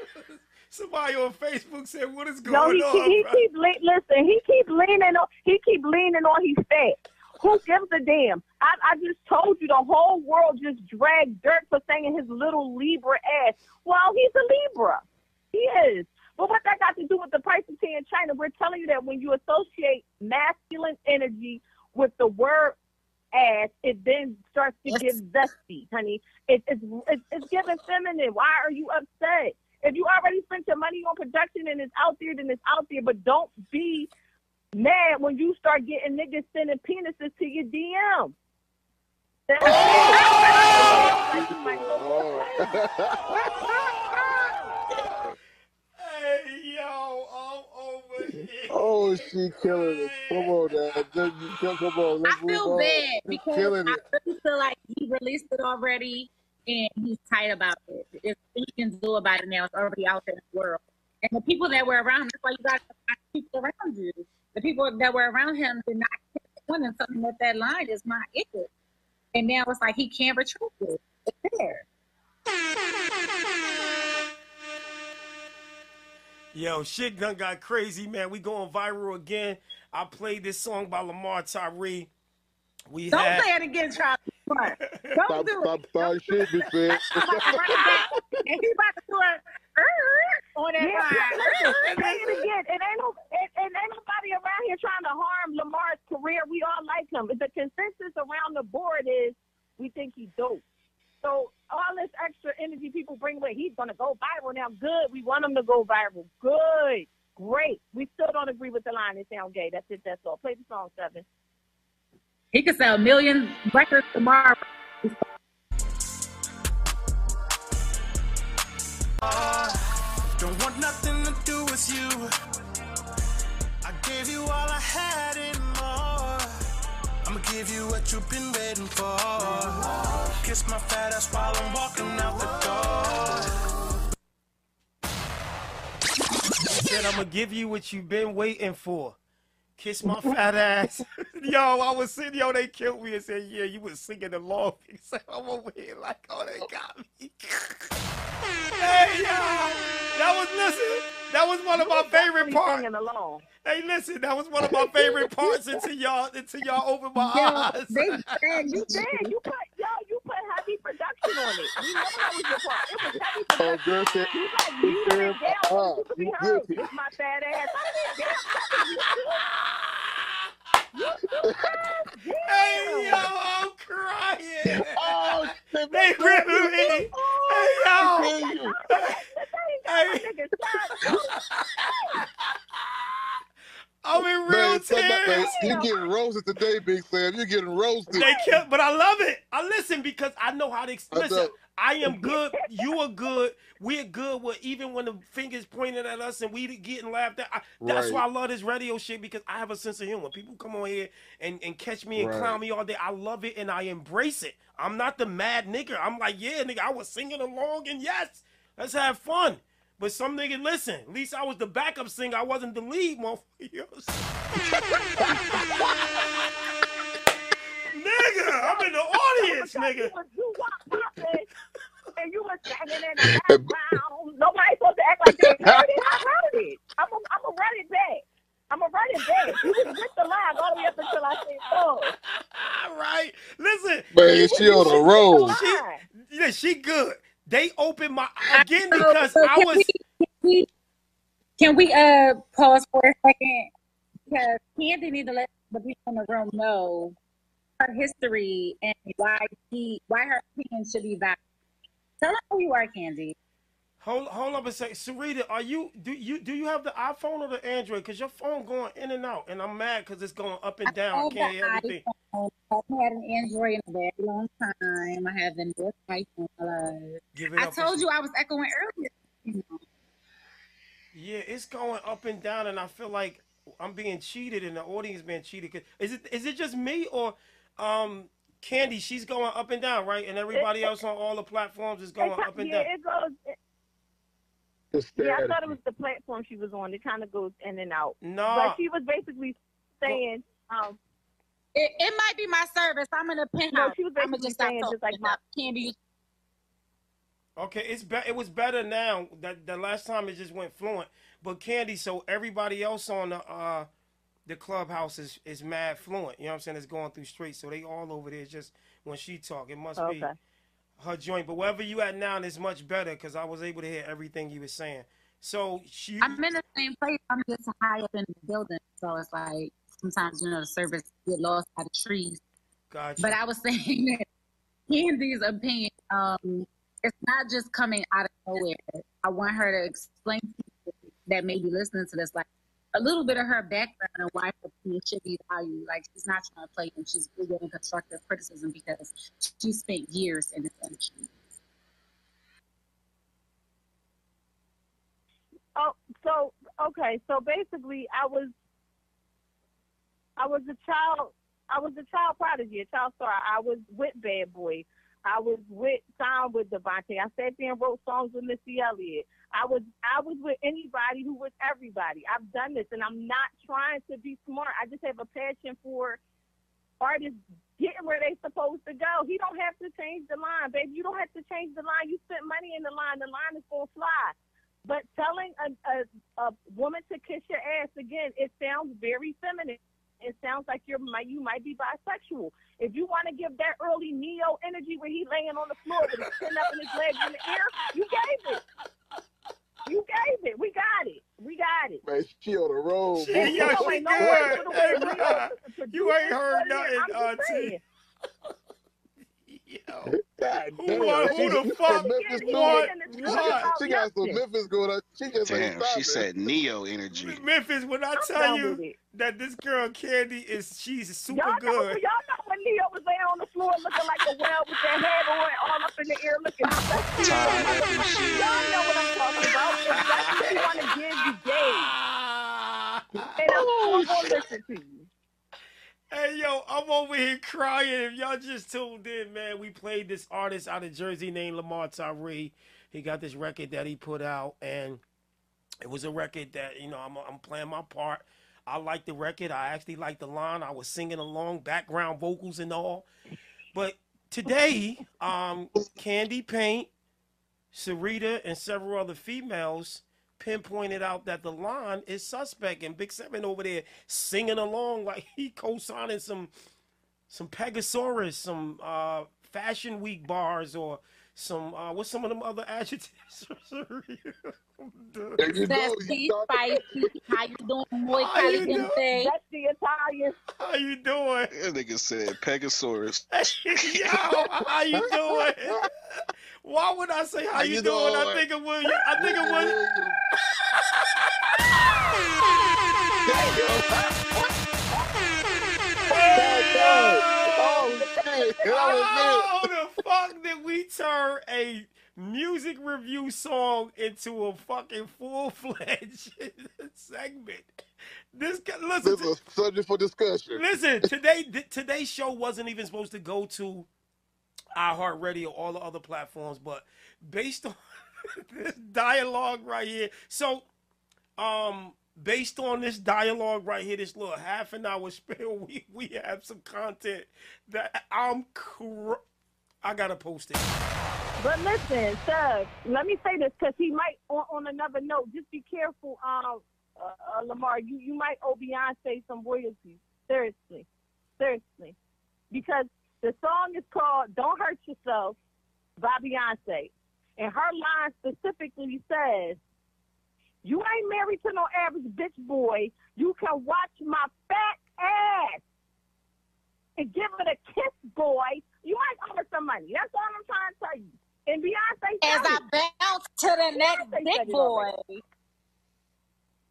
Somebody on Facebook said, "What is going No, he, on?" he bro?" keep le- listen. He keep leaning on. He keep leaning on his fat. Who gives a damn? I, I just told you the whole world just dragged dirt for saying his little Libra ass. Well, he's a Libra. He is. But what that got to do with the price of tea in China? We're telling you that when you associate masculine energy with the word ass, it then starts to give zesty, honey. It, it's, it's it's giving feminine. Why are you upset? If you already spent your money on production and it's out there, then it's out there. But don't be mad when you start getting niggas sending penises to your DM. Hey yo, I'm over here. Oh, she killing it. Come on. Just- Come on, I let's move feel on. bad because killing I really feel like he released it already and he's tight about it. There's he can do about it now. It's already out there in the world. And the people that were around him, that's why you got people around you. The people that were around him did not one and something that that line is not it. And now it's like he can't retrieve it. It's there. Yo, shit done got crazy, man. We going viral again. I played this song by Lamar Tyree. We Don't had say it again, Charlie. Don't Stop, do stop it. starting shit, big fan. I'm about to run it. And he about to do a "Er," on that Yeah, line. listen, say it again. It ain't no, it, and ain't nobody around here trying to harm Lamar's career. We all like him. The consensus around the board is we think he's dope. So all this extra energy people bring with, he's gonna go viral now. Good. We want him to go viral. Good. Great. We still don't agree with the line. It sounds gay. That's it. That's all. Play the song, Seven. He could sell a million records tomorrow. Don't want nothing to do with you. I gave you all I had and more. I'ma give you what you've been waiting for. Kiss my fat ass while I'm walking out the door. said, I'm gonna give you what you've been waiting for. Kiss my fat ass. yo, I was sitting, yo, they killed me and said, yeah, you was singing along. He said, I'm over here like, oh, they got me. hey, yo, that was, listen, that was one of my favorite parts. along. Hey, listen, that was one of my favorite parts until y'all, until y'all opened my Yo, eyes. they said you did. You put yo, you put heavy production on it. You know that was your part. It was heavy Oh, production. girl said, You like muted it down so uh, you could be you heard. guilty. It's my fat ass. I said, damn, you. Hey, yo, I'm crying. Oh, they ripping me. Hey, yo. Hey. I'm in real Man, somebody- man, tears. you getting roasted today, Big Sam. You're getting roasted. They kill, but I love it. I listen because I know how to. Listen. I am good. You are good. We're good. With even when the fingers pointed at us and we getting laughed at. I, that's Right. why I love this radio shit because I have a sense of humor. People come on here and, and catch me and Right. clown me all day. I love it and I embrace it. I'm not the mad nigga. I'm like, yeah, nigga, I was singing along and yes, let's have fun. But some nigga, listen, at least I was the backup singer. I wasn't the lead, motherfucker. nigga, I'm in the audience, nigga. You walked up and, and you were singing in the background. Nobody's supposed to act like they heard it. I heard it. I'm gonna I'm run it back. I'm gonna run it back. You was with the line all the way up until I said, "Oh." right. Listen, Man, she on the road. She, yeah, she good. They opened my again because so I was. we- can we can we uh pause for a second because Candy need to let the people in the room know her history and why she why her opinion should be valid. Tell them who you are, Candy. Hold hold up a second, Syreeta. Are you do you do you have the iPhone or the Android? Cause your phone going in and out, and I'm mad because it's going up and down. I Oh, can't hear the everything. iPhone. I haven't had an Android in a very long time. I have been with iPhone. Hello. Give it I up told you I was echoing earlier. You know. Yeah, it's going up and down, and I feel like I'm being cheated, and the audience being cheated. 'Cause- Is it is it just me or um Candy? She's going up and down, right? And everybody else on all the platforms is going It up and yeah, down. it goes. It, It's yeah, I thought it was the platform she was on. It kind of goes in and out. Nah. But she was basically saying, um, It, it might be my service. I'm in a no, penthouse. she was I'm basically just saying just like my candy. Okay, it's be- it was better now. That the last time it just went fluent. But Candy, so everybody else on the uh the clubhouse is, is mad fluent. You know what I'm saying? It's going through straight. So they all over there just when she talk. It must be Okay. Her joint. But wherever you at now, it's much better because I was able to hear everything you were saying. So she I'm in the same place. I'm just high up in the building, so it's like sometimes you know the service get lost by the trees. Gotcha. But I was saying that Candy's opinion, um, it's not just coming out of nowhere. I want her to explain to people that may be listening to this, like a little bit of her background and why her opinion should be valued. Like she's not trying to play and she's really getting constructive criticism because she spent years in this industry. Oh, so okay, so basically, I was, I was a child, I was a child prodigy, a child star. I was with Bad Boy, I was with signed with DeVante. I sat there and wrote songs with Missy Elliott. I was, I was with anybody who was everybody. I've done this, and I'm not trying to be smart. I just have a passion for artists getting where they're supposed to go. He don't have to change the line, baby. You don't have to change the line. You spent money in the line. The line is gonna fly. But telling a, a, a woman to kiss your ass again, it sounds very feminine. It sounds like you're you might be bisexual. If you want to give that early neo energy where he laying on the floor with his chin up and his legs in the air, you gave it. You gave it. We got it. We got it. Man, she on the road. She- boy. yo, No, she ain't no good. the Hey, way bruh, you ain't heard nothing, I'm uh, just Yo, God who, damn. want- who the fuck Memphis He want She, what? she got some. Memphis going on. She just ain't Damn, she said Neo energy. Memphis? When I I'm tell you that this girl Candy is she's super Y'all know, good. y'all know Neo was laying on the floor looking like a well with their head on, all up in the air looking sexy. Tied up and shit. Y'all know what I'm talking about. If that's what you want to give, you gave. And I'm, I'm oh, going to listen to you. Hey yo, I'm over here crying. If y'all just tuned in, man, we played this artist out of Jersey named Lamar Tyree. He got this record that he put out, and it was a record that you know I'm, I'm playing my part. I like the record. I actually like the line. I was singing along, background vocals and all. But today, um, Candy Paint, Syreeta, and several other females pinpointed out that the line is suspect, and Big Seven over there singing along like he co-signing some some Pegasaurus, some uh, Fashion Week bars, or some uh, what's some of them other adjectives? There you go. Sassy, You thought spicy, how you doing, boy? How you doing? Caliente? That's the Italian. How you doing? That nigga said Pegasaurus. Yo, how you doing? Why would I say how, How you, you doing? I think it was. I think it was. Oh, shit. That was How the fuck did we turn a music review song into a fucking full fledged segment? This listen, This is a subject for discussion. listen. Today, today's show wasn't even supposed to go to iHeartRadio, or all the other platforms, but based on this dialogue right here, so um, based on this dialogue right here, this little half an hour spill, we we have some content that I'm cr- I gotta post it. But listen, sir, let me say this because he might, on, on another note, just be careful, um, uh, uh, Lamar. You you might owe Beyonce some royalties. Seriously, seriously, because the song is called "Don't Hurt Yourself" by Beyonce, and her line specifically says, "You ain't married to no average bitch boy. You can watch my fat ass." And give it a kiss, boy. You might owe her some money. That's all I'm trying to tell you. And Beyonce As I bounce to the next Beyonce said big it boy.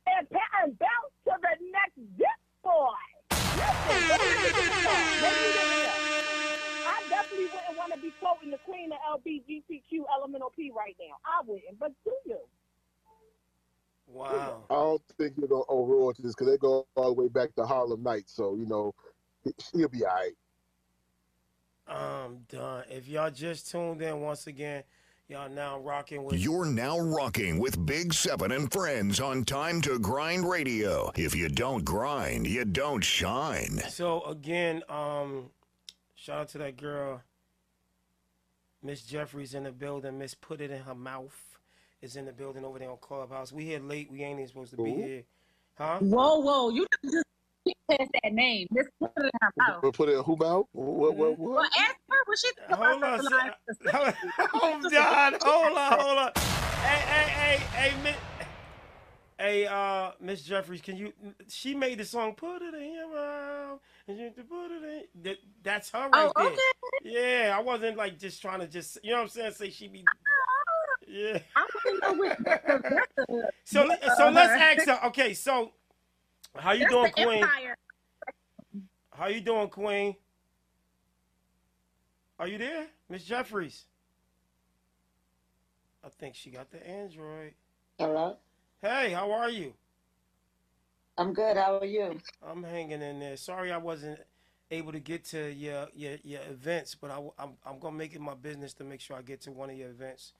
and, and bounce to the next zip boy. Listen, go listen to the song. Maybe you didn't know. I definitely wouldn't want to be quoting the queen of LBGTQ elemental P right now. I wouldn't, but do you? Wow. I don't think he'll go on this because they go all the way back to Harlem Nights. So you know, he- he'll be all right. I'm done. If y'all just tuned in once again, y'all now rocking with You're now rocking with Big Seven and Friends on Time to Grind Radio. If you don't grind, you don't shine. So again, um, shout out to that girl, Miss Jeffries in the building. Miss Put It in Her Mouth is in the building over there on Clubhouse. We here late. We ain't even supposed to be Who? here, huh? Whoa, whoa, you just keep past that name. Just put it in her mouth. We'll put it who mouth? What? What? what? Well, ask her what she think Hold about on, the sir. line. Hold on, hold on, hold on. Hey, hey, hey, hey, Miss, hey, uh, Miss Jeffries, can you? She made the song "Put It in Your Mouth." and you to Put it in. That, that's her right Oh, there. okay. Yeah, I wasn't like just trying to just, you know what I'm saying? Say she be. Yeah. I want to know which. That's the, that's the, So, so let's ask her. Okay, so how you that's doing, Queen? Empire. How you doing, Queen? Are you there, Miss Jeffries? I think she got the Android. Hello. Hey, how are you? I'm good. How are you? I'm hanging in there. Sorry I wasn't able to get to your your, your events, but I, am I'm gonna make it my business to make sure I get to one of your events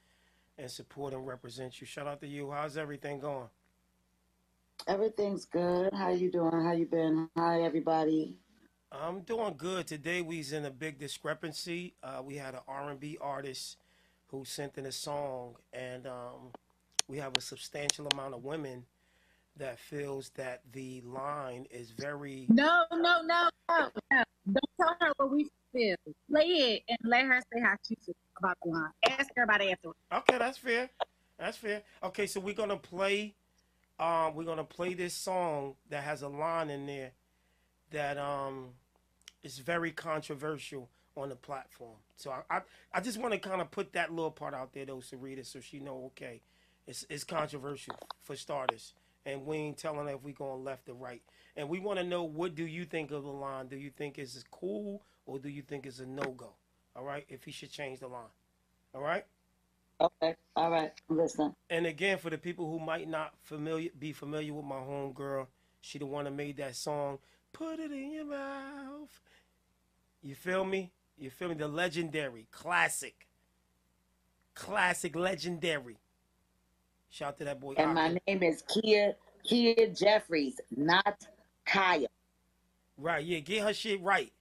and support and represent you. Shout out to you. How's everything going? Everything's good. How you doing? How you been? Hi, everybody. I'm doing good. Today we's in a big discrepancy. Uh, we had an R&B artist who sent in a song, and um, we have a substantial amount of women that feels that the line is very. No, no, no, no, no. Don't tell her what we feel. Play it and let her say how she feels about the line. Ask her about it afterwards. Okay, that's fair. That's fair. Okay, so we're gonna play. Um, we're gonna play this song that has a line in there that um is very controversial on the platform. So I I, I just want to kind of put that little part out there though, Syreeta, so she know okay, it's it's controversial for starters, and we ain't telling her if we going left or right. And we want to know what do you think of the line? Do you think it's cool or do you think it's a no go? All right, if he should change the line. All right. Okay. All right. Listen. And again, for the people who might not familiar be familiar with my homegirl, she the one that made that song. Put it in your mouth. You feel me? You feel me? The legendary, classic, classic, legendary. Shout out to that boy. And my name is Kia Kia Jeffries, not Kaya. Right, yeah, get her shit right.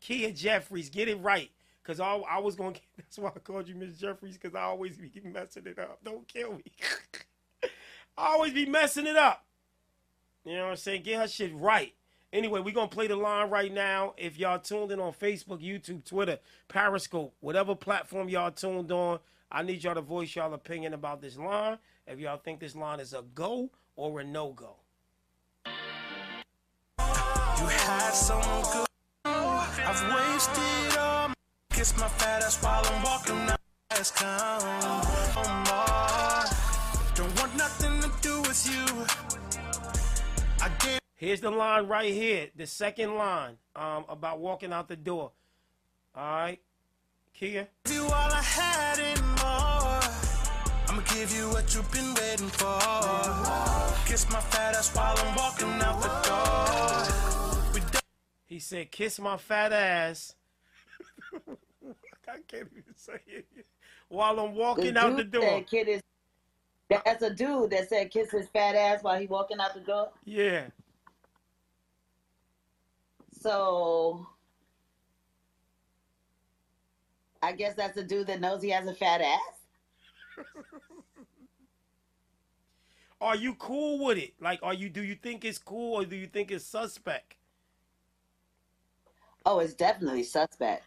Kia Jeffries, get it right. Cause I, I was gonna. Get, That's why I called you Miss Jeffries. Cause I always be messing it up. Don't kill me. I always be messing it up. You know what I'm saying? Get her shit right. Anyway, we're gonna play the line right now. If y'all tuned in on Facebook, YouTube, Twitter, Periscope, whatever platform y'all tuned on, I need y'all to voice y'all opinion about this line. If y'all think this line is a go or a no go. You some good. I've wasted all kiss my fat ass while I'm walking down ass count. Don't want nothing to do with you. I gave Here's the line right here, the second line um, about walking out the door. All right, Kia. you all I had and more. I'ma give you what you've been waiting for. Kiss my fat ass while I'm walking out the door. He said, "Kiss my fat ass." I can't even say it while I'm walking The out the door. is that's a dude that said kiss his fat ass while he walking out the door. Yeah. So I guess that's a dude that knows he has a fat ass. Are you cool with it? Like, are you? Do you think it's cool or do you think it's suspect? Oh, it's definitely suspect.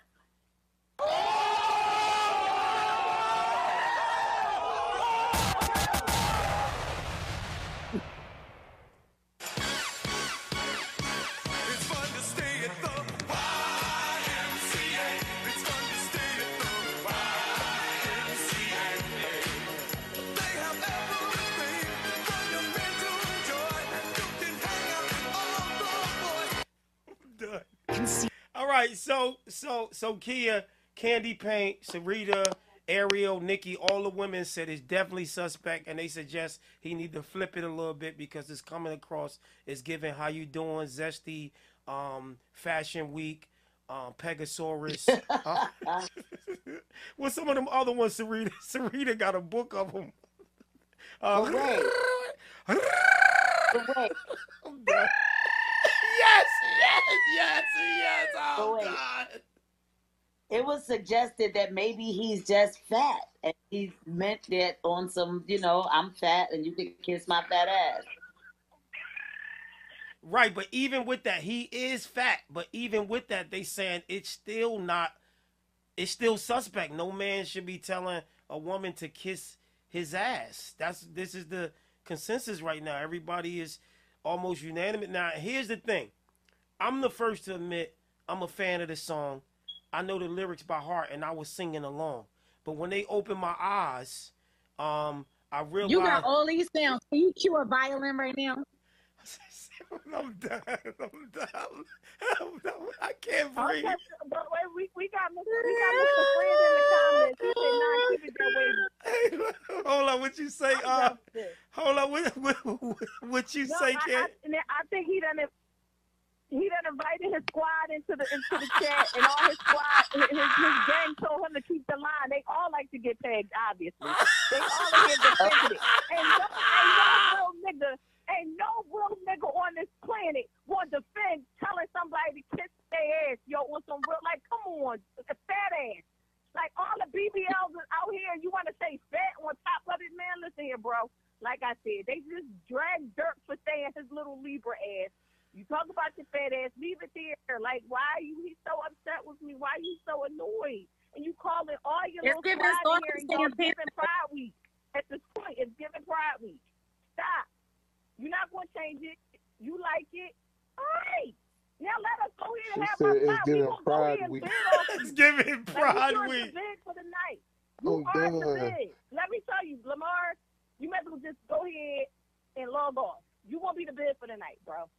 So so so Kia, Candy Paint, Syreeta, Ariel, Nikki, all the women said it's definitely suspect, and they suggest he need to flip it a little bit because it's coming across. It's giving how you doing, zesty, um, fashion week, um, Pegasaurus. uh, what's some of them other ones? Syreeta, Syreeta got a book of them. Uh, But wait. Yes, yes, yes, yes. Oh. God. It was suggested that maybe he's just fat and he meant that on some, you know, I'm fat and you can kiss my fat ass. Right, but even with that, he is fat. But even with that, they saying it's still not. It's still suspect. No man should be telling a woman to kiss his ass. That's this is the consensus right now. Everybody is almost unanimous. Now, here's the thing. I'm the first to admit I'm a fan of the song. I know the lyrics by heart, and I was singing along. But when they opened my eyes, um, I realized You got all these sounds. Can you cue a violin right now? I'm done. I'm done. I'm done. I can't breathe. Okay, but wait, we, we got Mr. We got Mr. Friend in the comments. He said, "Nah, keep it that way." Hey, hold on, what you say? Uh, hold on, what, what, what you No, say, I, kid? I, I think he done he done invited his squad into the into the chat, and all his squad, his, his gang told him to keep the line. They all like to get pegged, obviously. They all are here defending it. And no, ain't no real nigga, ain't no real nigga on this planet will defend telling somebody to kiss their ass, yo, on some real like, come on, a fat ass. Like all the BBLs out here, you want to say fat on top of it, man? Listen here, bro. Like I said, they just drag dirt for saying his little Libra ass. You talk about your fat ass, leave it there. Like, why are you he's so upset with me? Why are you so annoyed? And you call it all your It's little giving pride Stormy here and saying you're giving Pride Week. At this point, it's giving Pride Week. Stop. You're not going to change it. You like it. All right. Now let us go here and She have said our it's time. We giving go Pride Week. It's giving Like, Pride you are Week. the bid for the night. You I'm are the done. Let me tell you, Lamar, you might as well just go ahead and log off. You won't be the bid for the night, bro.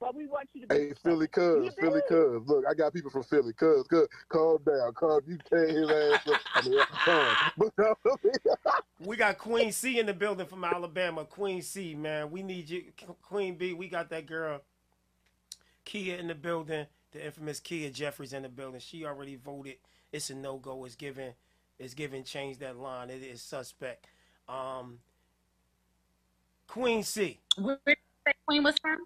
But we want you to be. Hey, Philly Cuz, You Philly did. Cuz. Look, I got people from Philly. Cuz, Cuz, calm down. Calm. You tear his ass up. I mean, calm. But We got Queen C in the building from Alabama. Queen C, man, we need you. Queen B, we got that girl. Kia in the building. The infamous Kia Jeffries in the building. She already voted. It's a no go. It's given. It's given. Change that line. It is suspect. Um, Queen C Where did that queen was from?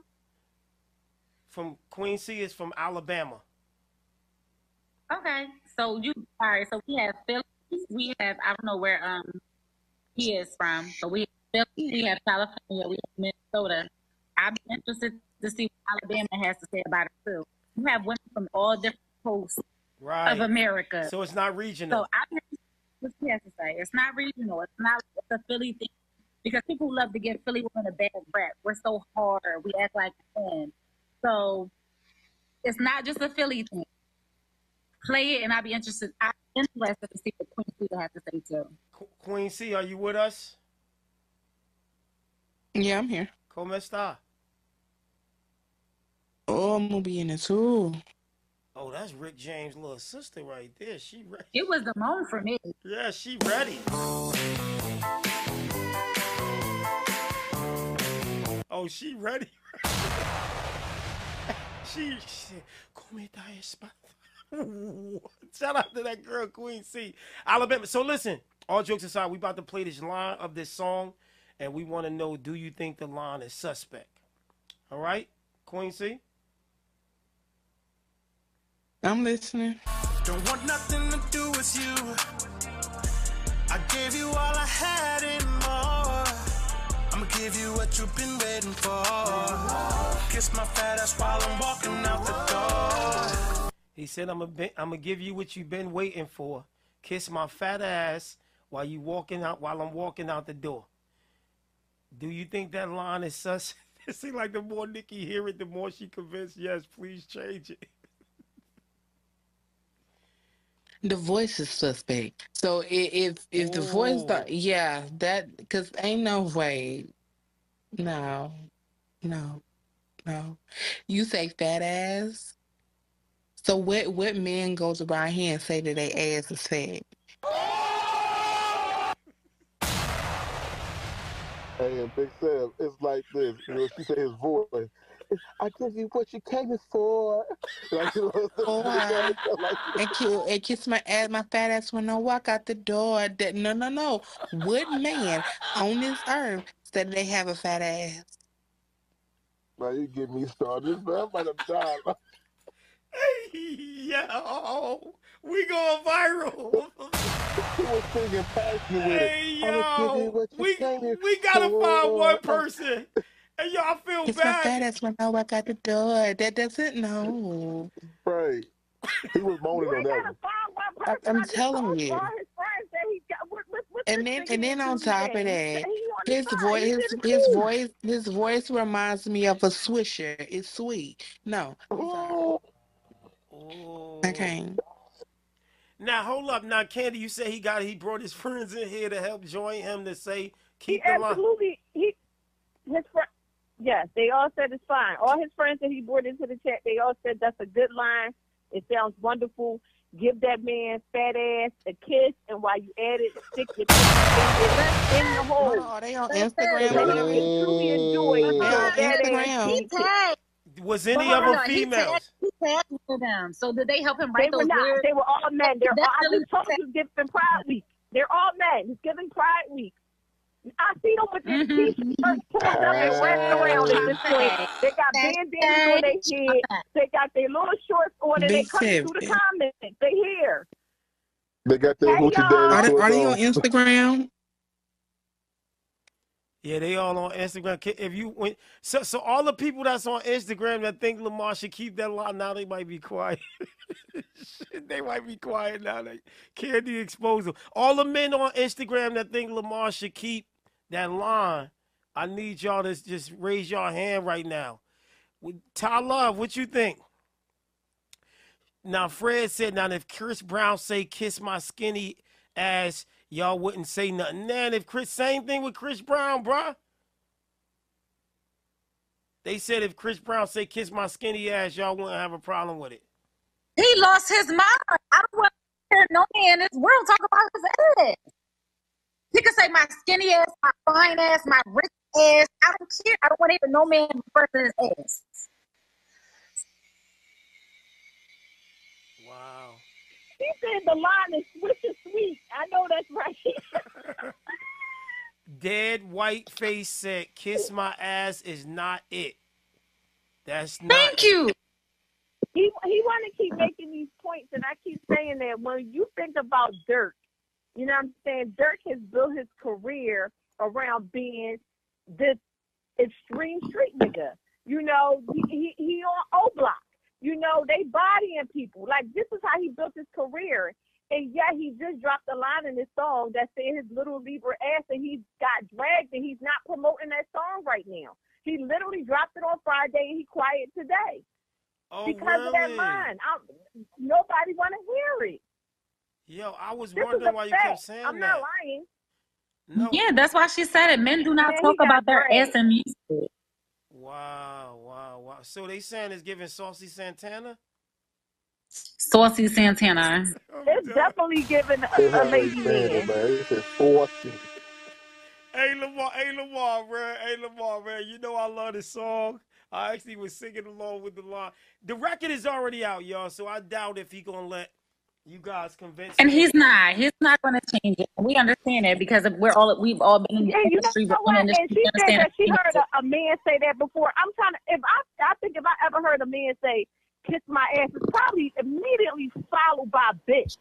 From Queen C is from Alabama. Okay, so you all right? So we have Philly. We have I don't know where um he is from, but we have Philly. We have California. We have Minnesota. I'd be interested to see what Alabama has to say about it too. You have women from all different coasts Right. of America. So it's not regional. So I'm interested what she has to say. It's not regional. It's not it's a Philly thing because people love to give Philly women a bad rap. We're so hard. We act like men. So it's not just a Philly thing. Play it, and I'll be interested. I'm interested to see what Queen Cedar has to say too. Qu- Queen C, are you with us? Yeah, I'm here. Como está? Oh, I'm gonna be in it too. Oh, that's Rick James' little sister right there. She ready. It was the moment for me. Yeah, she ready. Oh, she ready. she, she come está espada. Shout out to that girl, Queen C. Alabama. So listen, all jokes aside, we about to play this line of this song, and we want to know, do you think the line is suspect? All right, Queen C. I'm listening. Don't want nothing to do with you. I gave you all I had and more. I'ma give you what you've been waiting for. Kiss my fat ass while I'm walking out the door. He said, "I'm gonna, give you what you've been waiting for. Kiss my fat ass while you walking out, while I'm walking out the door." Do you think that line is sus? It seems like the more Nikki hear it, the more she convinced. Yes, please change it the voice is suspect. So if if the voice, th- yeah, that because ain't no way, no, no, no. You say fat ass. So what? What man goes around here and say that they ass is fat? Hey, Big Sam, it's like this. You know, she said his voice. It's, I give you what you came for. Like, you know, oh, Boy, like, and kiss, and kiss my ass, my fat ass when I walk out the door. That no, no, no. What man on this earth said they have a fat ass? man, you get me started. Man, I'm about to die. Yo, we going viral. He was singing passionate with it. Hey, I'ma give you yo, we we gotta find one person. And y'all feel Kiss my fat bad. ass when I walk out the door. That doesn't know. Right. He was moaning on that one. I, I'm telling you. And then, and then on top of that, He on the his voice, his his voice, his voice reminds me of a Swisher. It's sweet. No, I'm sorry. Oh. I can't. Now hold up. Now Candy, you said he got he brought his friends in here to help join him to say He keep the line. absolutely he his friend. Yes, they all said it's fine. All his friends that he brought into the chat, they all said that's a good line. It sounds wonderful. Give that man fat ass a kiss, and while you at it, stick your finger in the hole. Oh, they on Let Instagram him together? truly enjoy They on that Instagram. He kiss. tagged. Was any hold of them females? he tagged one of them. So did they help him They write were those not. lyrics? They were all men. They're That's all, I really just told you it's giving Pride Week. They're all men. It's giving Pride Week. I see them with their t-shirts pulled up and wrapped around at this point. They got bandanas on their head. They got their little shorts on and they Big coming through the comments. They here. They got their Hey, hoochie y'all. Are they, are they on on. Instagram? Yeah, they all on Instagram. If you went, so so all the people that's on Instagram that think Lamar should keep that line now, they might be quiet. They might be quiet now. They Candy expose them. All the men on Instagram that think Lamar should keep that line, I need y'all to just raise your hand right now. Ty Love, what you think? Now Fred said, now if Chris Brown say kiss my skinny ass, y'all wouldn't say nothing. Then if Chris same thing with Chris Brown, bruh. They said if Chris Brown say kiss my skinny ass, y'all wouldn't have a problem with it. He lost his mind. I don't want to hear no man in this world talk about his ass. He could say my skinny ass, my fine ass, my rich ass. I don't care. I don't want to hear no man refer to his ass. Wow. He said the line is swish is sweet. I know that's right. Dead white face said kiss my ass is not it. That's not Thank you. he he want to keep making these points, and I keep saying that when you think about Durk, you know what I'm saying? Durk has built his career around being this extreme street nigga. You know, he he, he on O Block. You know, they bodying people. Like this is how he built his career. And yet he just dropped a line in his song that said his little Libra ass and he got dragged and he's not promoting that song right now. He literally dropped it on Friday and he quiet today Oh, because of that really? line. I'm, nobody want to hear it. Yo, I was This wondering a why you fact. kept saying that. I'm not lying. No. Yeah, that's why she said it. Men do not Man, talk about their dragged. ass in music. Wow, wow, wow. So they saying it's giving Saucy Santana? Saucy Santana. Oh, it's definitely giving a, That's a lady saying it, man. man. He said forty. Hey Lamar, hey Lamar, man, hey Lamar, man. You know I love this song. I actually was singing along with the line. The record is already out, y'all. So I doubt if he gonna let you guys convince And him. he's not. He's not going to change it. We understand it because we're all we've all been in the Yeah, you industry. know We're what? the And she said understand that she heard a, a man say that before. I'm trying to. If I, I think if I ever heard a man say "kiss my ass," it's probably immediately followed by "bitch."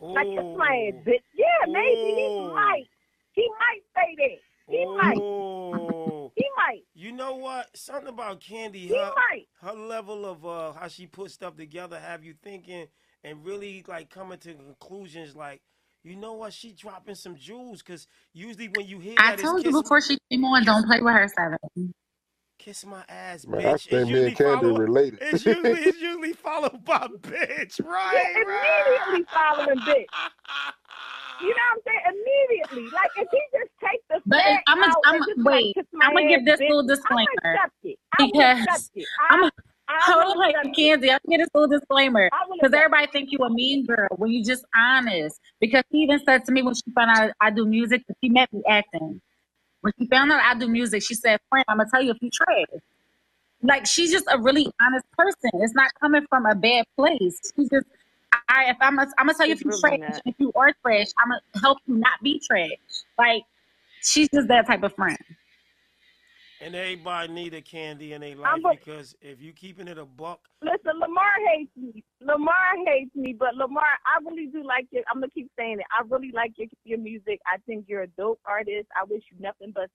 Like kiss my ass, bitch. Yeah, maybe he Oh. might. He might say that. He might. Oh. He might. You know what? Something about Candy, He her, might. her level of uh, how she put stuff together, have you thinking and really like coming to conclusions like, you know what? She dropping some jewels because usually when you hear I that, told you kiss, before she came on, don't play with her seven. kiss my ass, Man, I bitch. It's think me usually and Candy followed. related. It's usually it's usually followed by bitch, Yeah, right? right. immediately following bitch. You know what I'm saying? Immediately. Like if he just take the But I'm gonna, out I'm and gonna just like wait. kiss I'm gonna give this bitch, little I'm disclaimer accept it. I will because accept it. I'm. I, I Hold will on, accept it. Kenzie. I'm gonna get this little disclaimer because everybody think you a mean girl when you just honest. Because she even said to me when she found out I do music, she met me acting. When she found out I do music, she said, "Friend, I'm gonna tell you if you trash." Like she's just a really honest person. It's not coming from a bad place. She's just, I if I'm, gonna, I'm gonna tell you if you really trash. not. If you are trash, I'm gonna help you not be trash. Like she's just that type of friend. And everybody need a candy in their life a- because if you keeping it a buck, Listen, Lamar hates me. Lamar hates me, but Lamar, I really do like it. I'm gonna keep saying it. I really like your your music. I think you're a dope artist. I wish you nothing but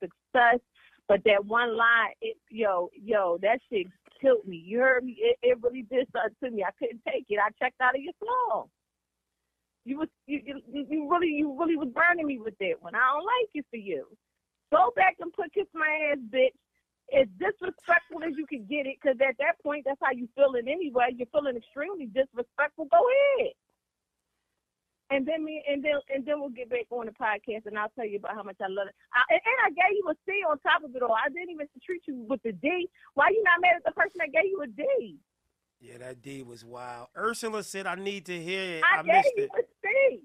success. But that one line, it, yo, yo, that shit killed me. You heard me? It, it really did something to me. I couldn't take it. I checked out of your song. You was you, you you really you really was burning me with that one. I don't like it for you. Go back and put kiss my ass, bitch. As disrespectful as you can get it, because at that point, that's how you feeling anyway. You're feeling extremely disrespectful. Go ahead. And then me, and then and then we'll get back on the podcast, and I'll tell you about how much I love it. I, and, and I gave you a C on top of it all. I didn't even treat you with the D. Why you not mad at the person that gave you a D? yeah, that D was wild. Ursula said, "I need to hear it. I, I, gave missed you it." a C.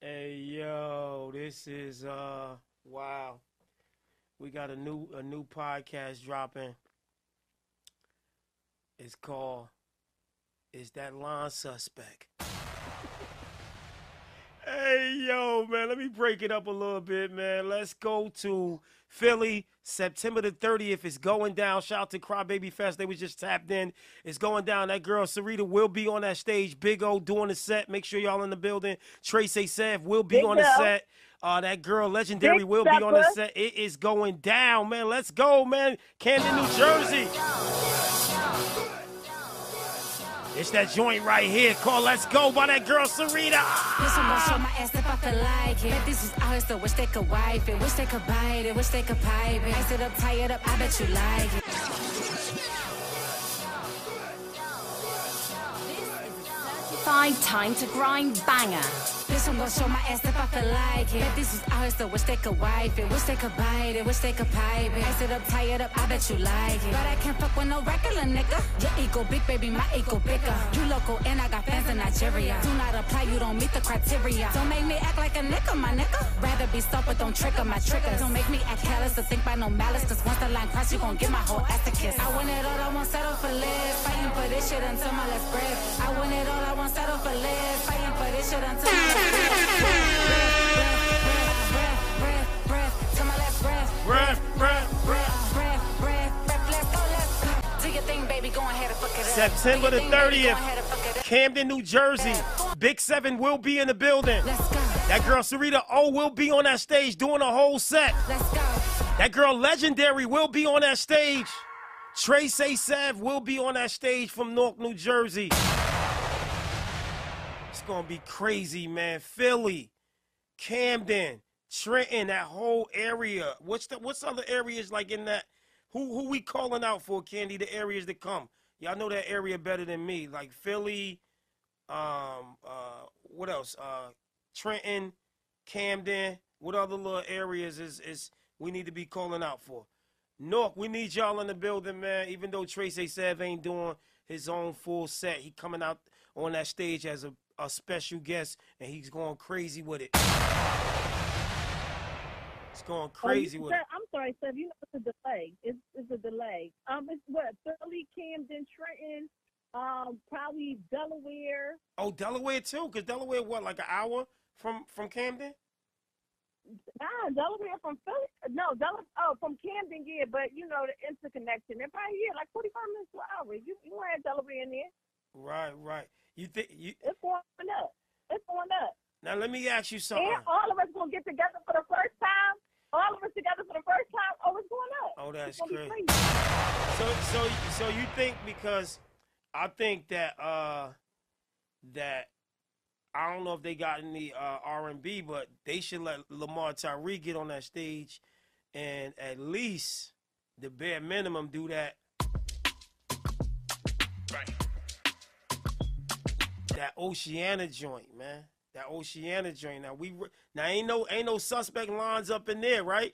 Hey yo, this is uh wow. We got a new a new podcast dropping. It's called Is That Line Suspect? Hey yo, man, let me break it up a little bit, man. Let's go to Philly, September the 30th. It's going down. Shout out to Crybaby Fest. They was just tapped in. It's going down. That girl Syreeta will be on that stage. Big O doing the set. Make sure y'all in the building. Tracy Sav will be Big on the set. Uh, that girl Legendary Big will be on the set. It is going down, man. Let's go, man. Camden, New Jersey. It's that joint right here called Let's Go by that girl Syreeta. This one gon' show my ass if I feel like it. Bet this was ours, so wish they could wipe it. Wish they could bite it, wish they could pipe it. Ice it up, tie it up, I bet you like it. Five time to grind banger. This one gon' show my ass if I feel like it. Bet this was ours, so wish they could wipe it. Wish they could bite it, wish they could pipe it. Ice it up, tie it up, I bet you like it. But I can't fuck with no regular nigga. Your ego big, baby, my ego bigger. You local and I got fans in Nigeria. Do not apply, you don't meet the criteria. Don't make me act like a nigga, my nigga. Rather be soft, but don't trigger my triggers. Don't make me act callous or think by no malice. Cause once the line cross, you gon' get my whole ass a kiss. I want it all, I won't settle for less. Fighting for this shit until my last breath. I want it all, I won't settle for less. Fighting for this shit until my last breath. September the Do your thing, baby. Go 30th, ahead and fuck it up. Camden, New Jersey. Big Seven will be in the building. That girl Syreeta O will be on that stage doing a whole set. That girl Legendary will be on that stage. Tracy Sav will be on that stage from Newark, New Jersey. It's gonna be crazy, man. Philly, Camden, Trenton, that whole area. What's the what's other areas like in that? Who who we calling out for, Candy? The areas that come. Y'all know that area better than me. Like Philly, um, uh, what else? Uh, Trenton, Camden. What other little areas is is we need to be calling out for? Newark, we need y'all in the building, man. Even though Tracy Sav ain't doing his own full set, he coming out on that stage as a, a special guest, and he's going crazy with it. It's going crazy oh, with Sir, it. I'm sorry, Sir. You know it's a delay. It's, it's a delay. Um, it's what Philly, Camden, Trenton, um, probably Delaware. Oh, Delaware too, cause Delaware what, like an hour from from Camden? Nah, Delaware from Philly. No, Delaware. Oh, from Camden, yeah. But you know the interconnection. They're probably yeah, like 45 minutes to an hour. You you want to have Delaware in there? Right, right. You think you? It's going up. It's going up. Now let me ask you something. And all of us gonna get together for the first time. All of us together for the first time. Oh, it's going up. Oh, that's gonna crazy. So so so you think because I think that uh that I don't know if they got any uh R and B, but they should let Lamar Tyree get on that stage and at least the bare minimum do that. That Oceana joint, man. That Oceana joint. Now we now ain't no ain't no suspect lines up in there, right?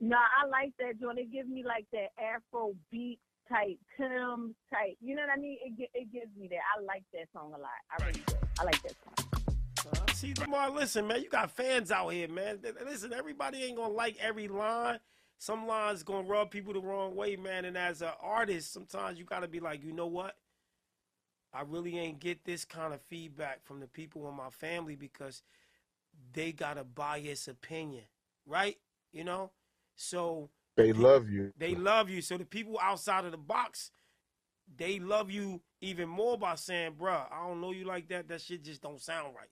No, I like that joint. It gives me like that Afro beat type, Tim type. You know what I mean? It it gives me that. I like that song a lot. I really do. I like that song. See, Lamar, listen, man, you got fans out here, man. Listen, everybody ain't gonna like every line. Some lines gonna rub people the wrong way, man. And as an artist, sometimes you gotta be like, you know what? I really ain't get this kind of feedback from the people in my family because they got a biased opinion, right? You know, so They love you. they love you. So the people outside of the box, they love you even more by saying, bruh, I don't know you like that. That shit just don't sound right.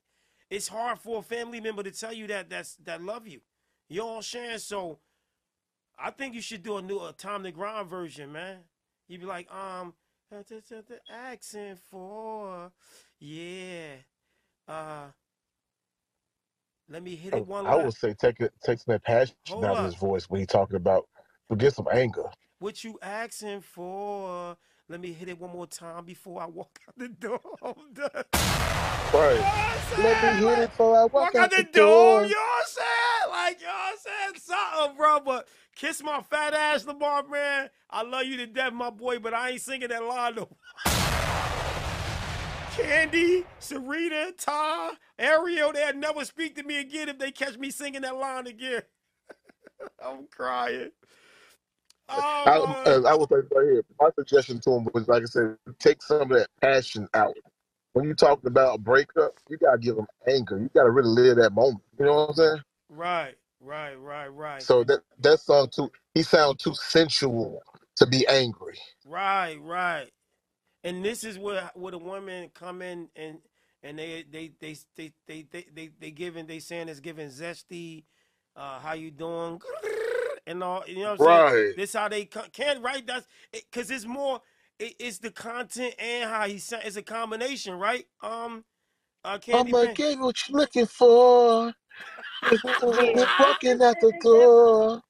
It's hard for a family member to tell you that that's that love you. You know what I'm saying? So I think you should do a new a time to grind version, man. You'd be like, um, accent for yeah. Uh let me hit I, it one I last. would say take it, take some of that passion Hold out of up. his voice when he talking about forget some anger. What you asking for? Let me hit it one more time before I walk out the door. I'm done. Right. Let me hit it before I walk, Walk out the door. You know what I'm saying? Like, you know what I'm saying? Something, bro. But kiss my fat ass, Lamar, man. I love you to death, my boy, but I ain't singing that line no Candy, Serena, Ty, Ariel, they'll never speak to me again if they catch me singing that line again. I'm crying. I, Oh, uh, I would say right here, my suggestion to him was like I said, take some of that passion out. When you talking about a breakup, you gotta give them anger. You gotta really live that moment. You know what I'm saying? right, right, right, right. So that that song too, he sound too sensual to be angry. Right, right. And this is where where the women come in and and they they they they they they they, they giving they saying it's giving zesty, uh, how you doing, and all. You know what I'm saying? Right. This how they co- can right. That's because it's more. It, it's the content and how he sound. It's a combination, right? Um, uh, Candy I'ma Pink. get what you're looking for. Yeah. Walking out the door.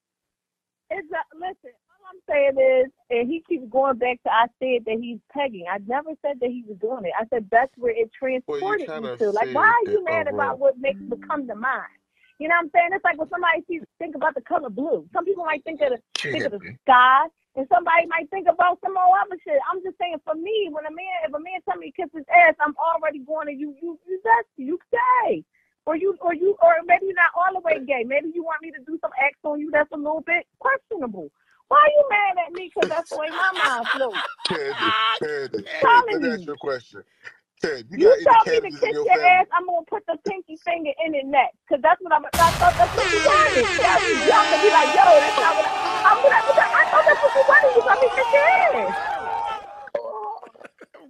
It's a, listen, all I'm saying is, and he keeps going back to I said that he's pegging. I never said that he was doing it. I said that's where it transported kind you to. Like, why are you mad about what makes it come to mind? You know what I'm saying? It's like when somebody sees, think about the color blue. Some people might think of the think of the sky, and somebody might think about some old other shit. I'm just saying, for me, when a man, if a man tell me to kiss his ass, I'm already going to you, you, you, that's you gay, or you, or you, or maybe you're not all the way gay. Maybe you want me to do some acts on you that's a little bit questionable. Why are you mad at me? Because that's the way my mind flows. Candy, Candy, Telling Candy, ah, let me ask you a question. Candy, you, You got any tell me to kiss your your ass, I'm gonna put the pinky finger in it next. Cause that's what I'm. I thought that's what you wanted. Tell me, y'all can be like, yo, that's not what I. I'm gonna. I thought that's what you wanted. You want me to kiss your ass?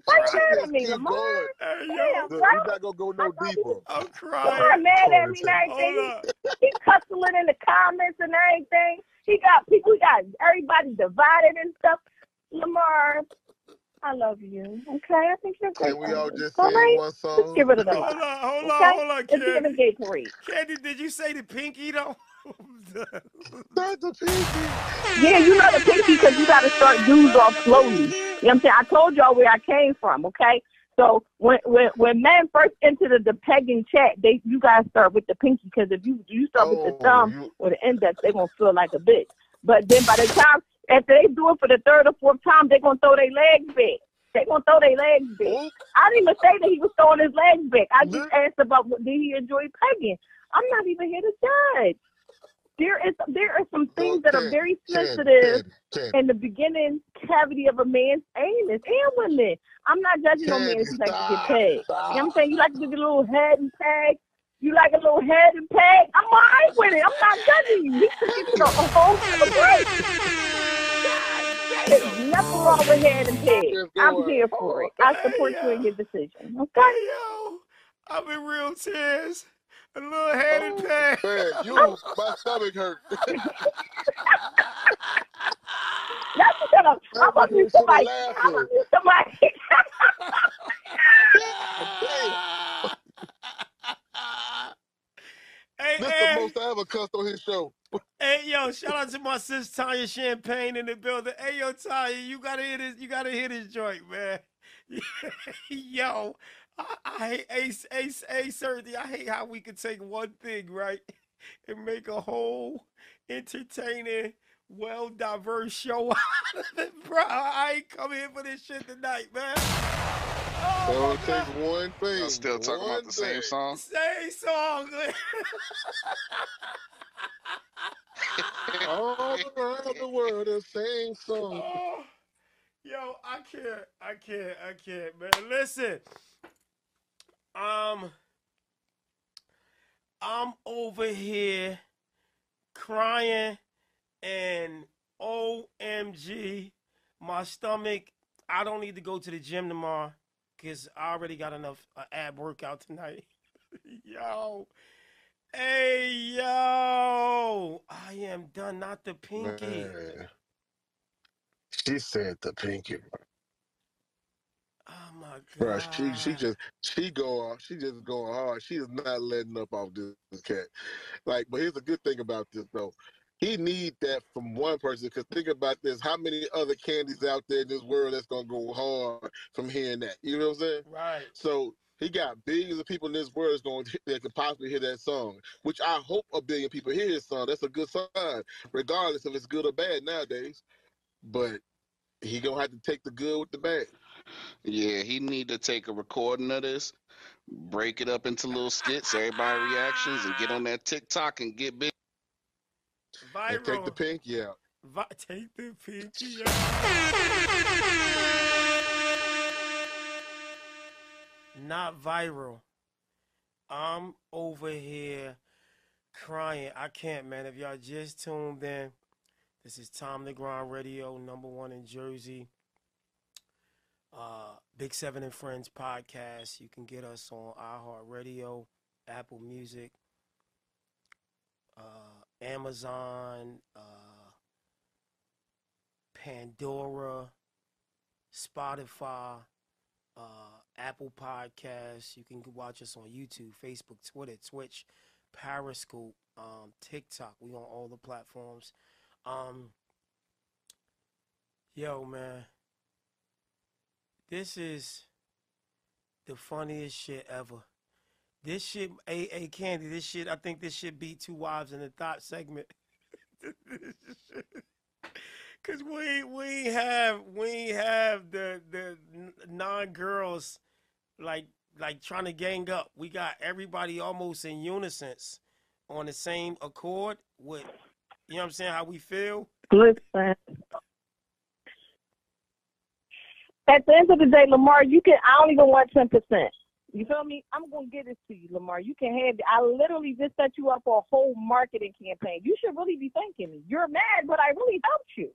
Why you mad at me, Keep Lamar? going. Damn, bro. we're not gonna go no deeper. I'm Lamar mad at me and everything. He, he cussing in the comments and everything. He got people. He got everybody divided and stuff. Lamar, I love you. Okay, I think you're great. Can we all just All sing right, one let's song? get rid of that. Hold on, hold on, hold on, let's get Candy. a Gatorade. Candy, did you say the pinky though? Not the pinky. Yeah, you know the pinky because you got to start dudes off slowly. You know what I'm saying? I told y'all where I came from, okay? So when when when men first enter the, the pegging chat, they you guys start with the pinky because if you you start with the Oh, thumb you- or the index, they're gonna feel like a bitch. But then by the time after they do it for the third or fourth time, they're gonna throw their legs back. They're gonna throw their legs back. I didn't even say that he was throwing his legs back. I just asked about what did he enjoy pegging. I'm not even here to judge. There is there are some things that are very sensitive in the beginning cavity of a man's anus and women. I'm not judging no man if he likes to get stop, pegged. You know what I'm saying? You like to get a little head and peg. You like a little head and peg. I'm all right with it. I'm not judging you. It to the whole. There's nothing wrong with head and peg. I'm here oh, for it. I support you in your decision. Okay? Yo, I'm in real tears. A little head and oh, peg. Man, you, my stomach hurt. That's shut up. I'm gonna mute somebody. I'm gonna mute somebody. Hey, This hey, the most I ever cussed on his show. Hey, yo, shout out to my sis Tanya Champagne in the building. Hey, yo, Tanya, you gotta hear this. You gotta hear this joint, man. yo, I, I hate Ace, Ace, Ace, certainty. I hate how we could take one thing, right, and make a whole entertaining, well diverse show out of it, bro. I ain't coming here for this shit tonight, man. So it takes one thing. Y'all still talking about one the same song? Same song. All around the world, is same song. Oh, yo, I can't, I can't, I can't, man. Listen, um, I'm over here crying and OMG, my stomach. I don't need to go to the gym tomorrow because I already got enough uh, ab workout tonight. yo, hey, yo, I am done. Not the pinky. Man. She said the pinky. Oh my Bro, god. she she just she go off. She just going hard. She is not letting up off this, this cat. Like, but here's a good thing about this though. He need that from one person. Cause think about this: how many other candies out there in this world that's gonna go hard from hearing that? You know what I'm saying? Right. So he got billions of people in this world going to, that could possibly hear that song. Which I hope a billion people hear his song. That's a good sign, regardless if it's good or bad nowadays. But he gonna have to take the good with the bad. Yeah, he need to take a recording of this, break it up into little skits, everybody reactions, and get on that TikTok and get big. And take the Viral. pinky out. Vi- take the pinky out. Not viral. I'm over here crying. I can't, man. If y'all just tuned in, this is Time to Grind Radio, number one in Jersey. Uh, Big Seven and Friends podcast. You can get us on iHeartRadio, Apple Music, uh, Amazon, uh, Pandora, Spotify, uh, Apple Podcasts. You can watch us on YouTube, Facebook, Twitter, Twitch, Periscope, um, TikTok. We on all the platforms. Um, yo, man, this is the funniest shit ever. This shit, a a Candy. This shit, I think this should be two wives in the thought segment. Cause we we have we have the the non girls like like trying to gang up. We got everybody almost in unison on the same accord with you know what I'm saying how we feel. Listen. At the end of the day, Lamar, you can. I don't even want ten percent. You feel me? I'm gonna get this to you, Lamar. You can have. I literally just set you up for a whole marketing campaign. You should really be thanking me. You're mad, but I really helped you.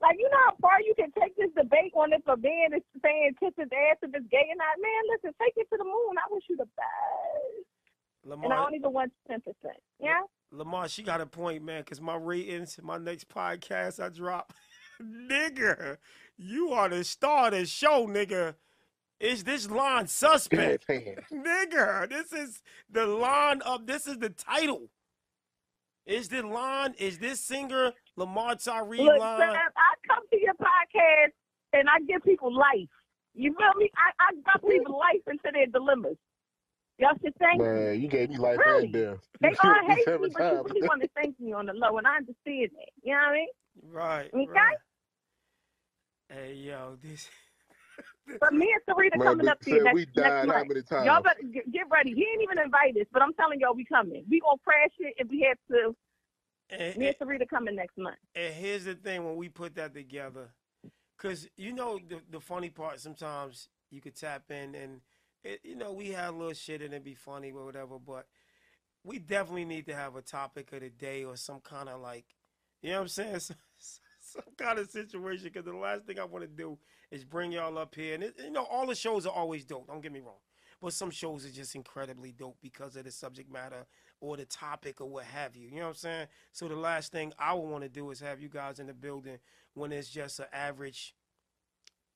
Like you know how far you can take this debate on if a man is saying kiss his ass if it's gay or not. Man, listen, take it to the moon. I wish you the best. And I only don't even want ten percent. Yeah. Lamar, she got a point, man. Cause my ratings, my next podcast I drop, nigga, you are the star of the show, nigga. Is this line suspect? nigga, this is the line of this is the title. Is the line, is this singer Lamar Tyree Look, line? Sam, I come to your podcast and I give people life. You feel me? I, I drop people life into their dilemmas. Y'all should thank me. Man, you gave me life Really? and death. They You all hate me, seven but you really want to thank me on the low, and I understand that. You know what I mean? Right, Okay? right. Hey, yo, this. But me and Syreeta Man, coming up here Sam, next, we next died how month. many times? Y'all better get, get ready. He ain't even invite us, but I'm telling y'all we coming. We gonna crash it if we have to. And, Me and Syreeta coming next month. and here's the thing when we put that together, because you know the the funny part sometimes you could tap in and it, you know we had a little shit and it'd be funny or whatever, but we definitely need to have a topic of the day or some kind of like, you know what I'm saying, some, kind of situation. Because the last thing I want to do is bring y'all up here, and it, you know all the shows are always dope. Don't get me wrong. But some shows are just incredibly dope because of the subject matter or the topic or what have you. You know what I'm saying? So the last thing I would want to do is have you guys in the building when it's just an average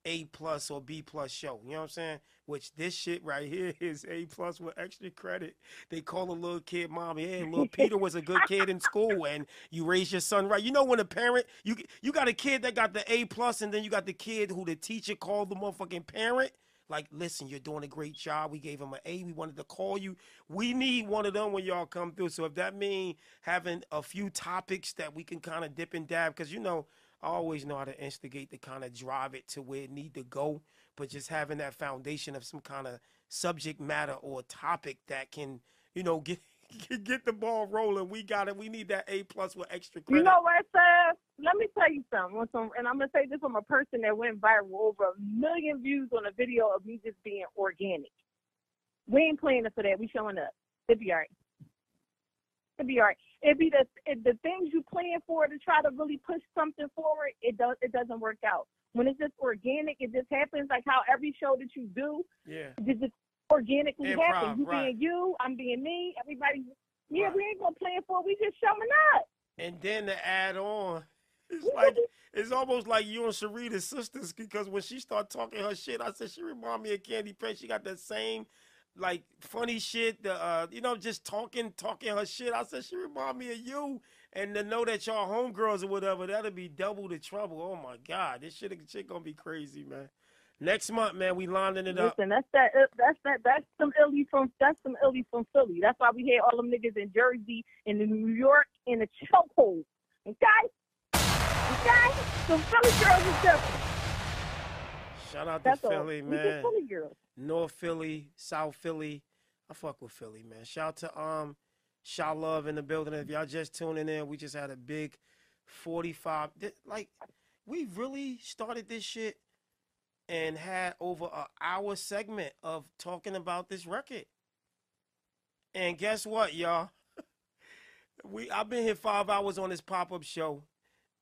A plus or B plus show. You know what I'm saying? Which this shit right here is A plus with extra credit. They call a little kid mommy. Hey, little Peter was a good kid in school, and you raised your son right. You know when a parent you you got a kid that got the A plus, and then you got the kid who the teacher called the motherfucking parent. Like, listen, you're doing a great job. We gave him an A. We wanted to call you. We need one of them when y'all come through. So if that mean having a few topics that we can kind of dip and dab, because you know I always know how to instigate to kind of drive it to where it need to go, but just having that foundation of some kind of subject matter or topic that can, you know, get get the ball rolling. We got it. We need that A plus with extra credit. You know what, sir? Let me tell you something. And I'm gonna say this from a person that went viral over a million views on a video of me just being organic. We ain't playing it for that. We showing up. It'll be alright. It'll be alright. It'd be the the things you plan for to try to really push something forward. It does. It doesn't work out. When it's just organic, it just happens like how every show that you do, Yeah. it just organically Improv, happens. You right. being you, I'm being me. Everybody. Yeah, Right. we ain't gonna plan for it. We just showing up. And then to add on, it's like it's almost like you and Syreeta's sisters because when she started talking her shit, I said she remind me of Candy Paint. She got that same like funny shit, the uh, you know, just talking, talking her shit. I said she remind me of you. And to know that y'all homegirls or whatever, that'll be double the trouble. Oh my God, this shit, shit gonna be crazy, man. Next month, man, we lining it up. Listen, that's that. uh, That's that. That's some illy from. That's some illy from Philly. That's why we had all them niggas in Jersey and in New York in the chokehold. Okay, okay. Some Philly girls is different. Shout out That's to all. Philly, just man. Philly girls. North Philly, South Philly. I fuck with Philly, man. Shout out to um Shaw Love in the building. If y'all just tuning in, we just had a big 45 like we really started this shit and had over a hour segment of talking about this record. And guess what, y'all? we I've been here 5 hours on this pop-up show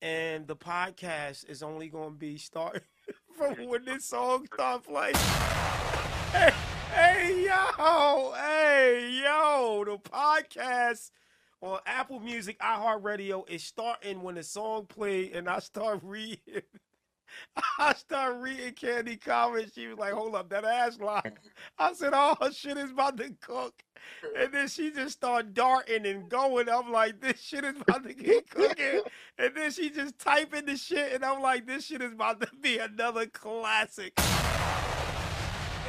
and the podcast is only going to be starting from when this song starts playing. Hey, hey, yo, hey, yo, the podcast on Apple Music, iHeartRadio is starting when the song play and I start reading. I start reading Candy comments. She was like, hold up, that ass line. I said, oh, her shit is about to cook. And then she just started darting and going. I'm like, this shit is about to get cooking. And then she just typing the shit, and I'm like, this shit is about to be another classic.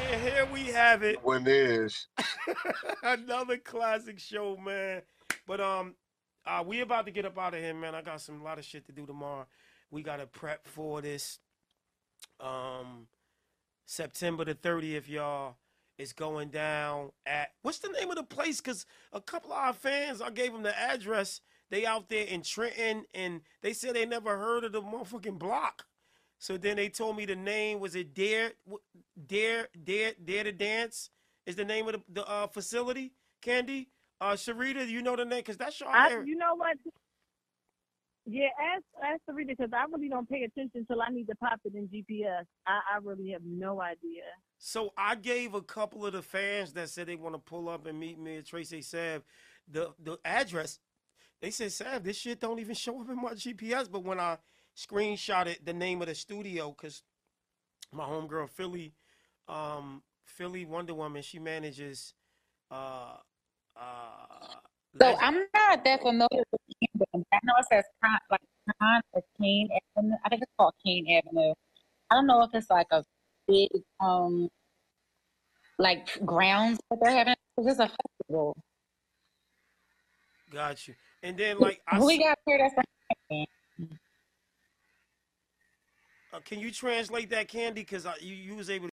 And here we have it. When is Another classic show, man. But um, uh, we about to get up out of here, man. I got some lot of shit to do tomorrow. We gotta prep for this. Um, September the thirtieth, y'all. It's going down at what's the name of the place? Cause a couple of our fans, I gave them the address. They out there in Trenton, and they said they never heard of the motherfucking block. So then they told me the name was it Dare Dare Dare Dare to Dance is the name of the, the uh, facility. Candy, uh, Syreeta, you know the name? Cause that's your I, you know what? Yeah, ask ask reader because I really don't pay attention till I need to pop it in GPS. I, I really have no idea. So I gave a couple of the fans that said they want to pull up and meet me at Tracy Sav the the address. They said, Sav, this shit don't even show up in my GPS. But when I screenshotted the name of the studio, because my homegirl Philly, um, Philly Wonder Woman, she manages uh uh So I'm not that familiar with Camden. I know it says Con, like Con or Kaighn Avenue. I think it's called Kaighn Avenue. I don't know if it's like a big um like grounds that they're having. It's a festival. got you. And then like I we got here that's uh, can you translate that candy? Cause I, you, you was able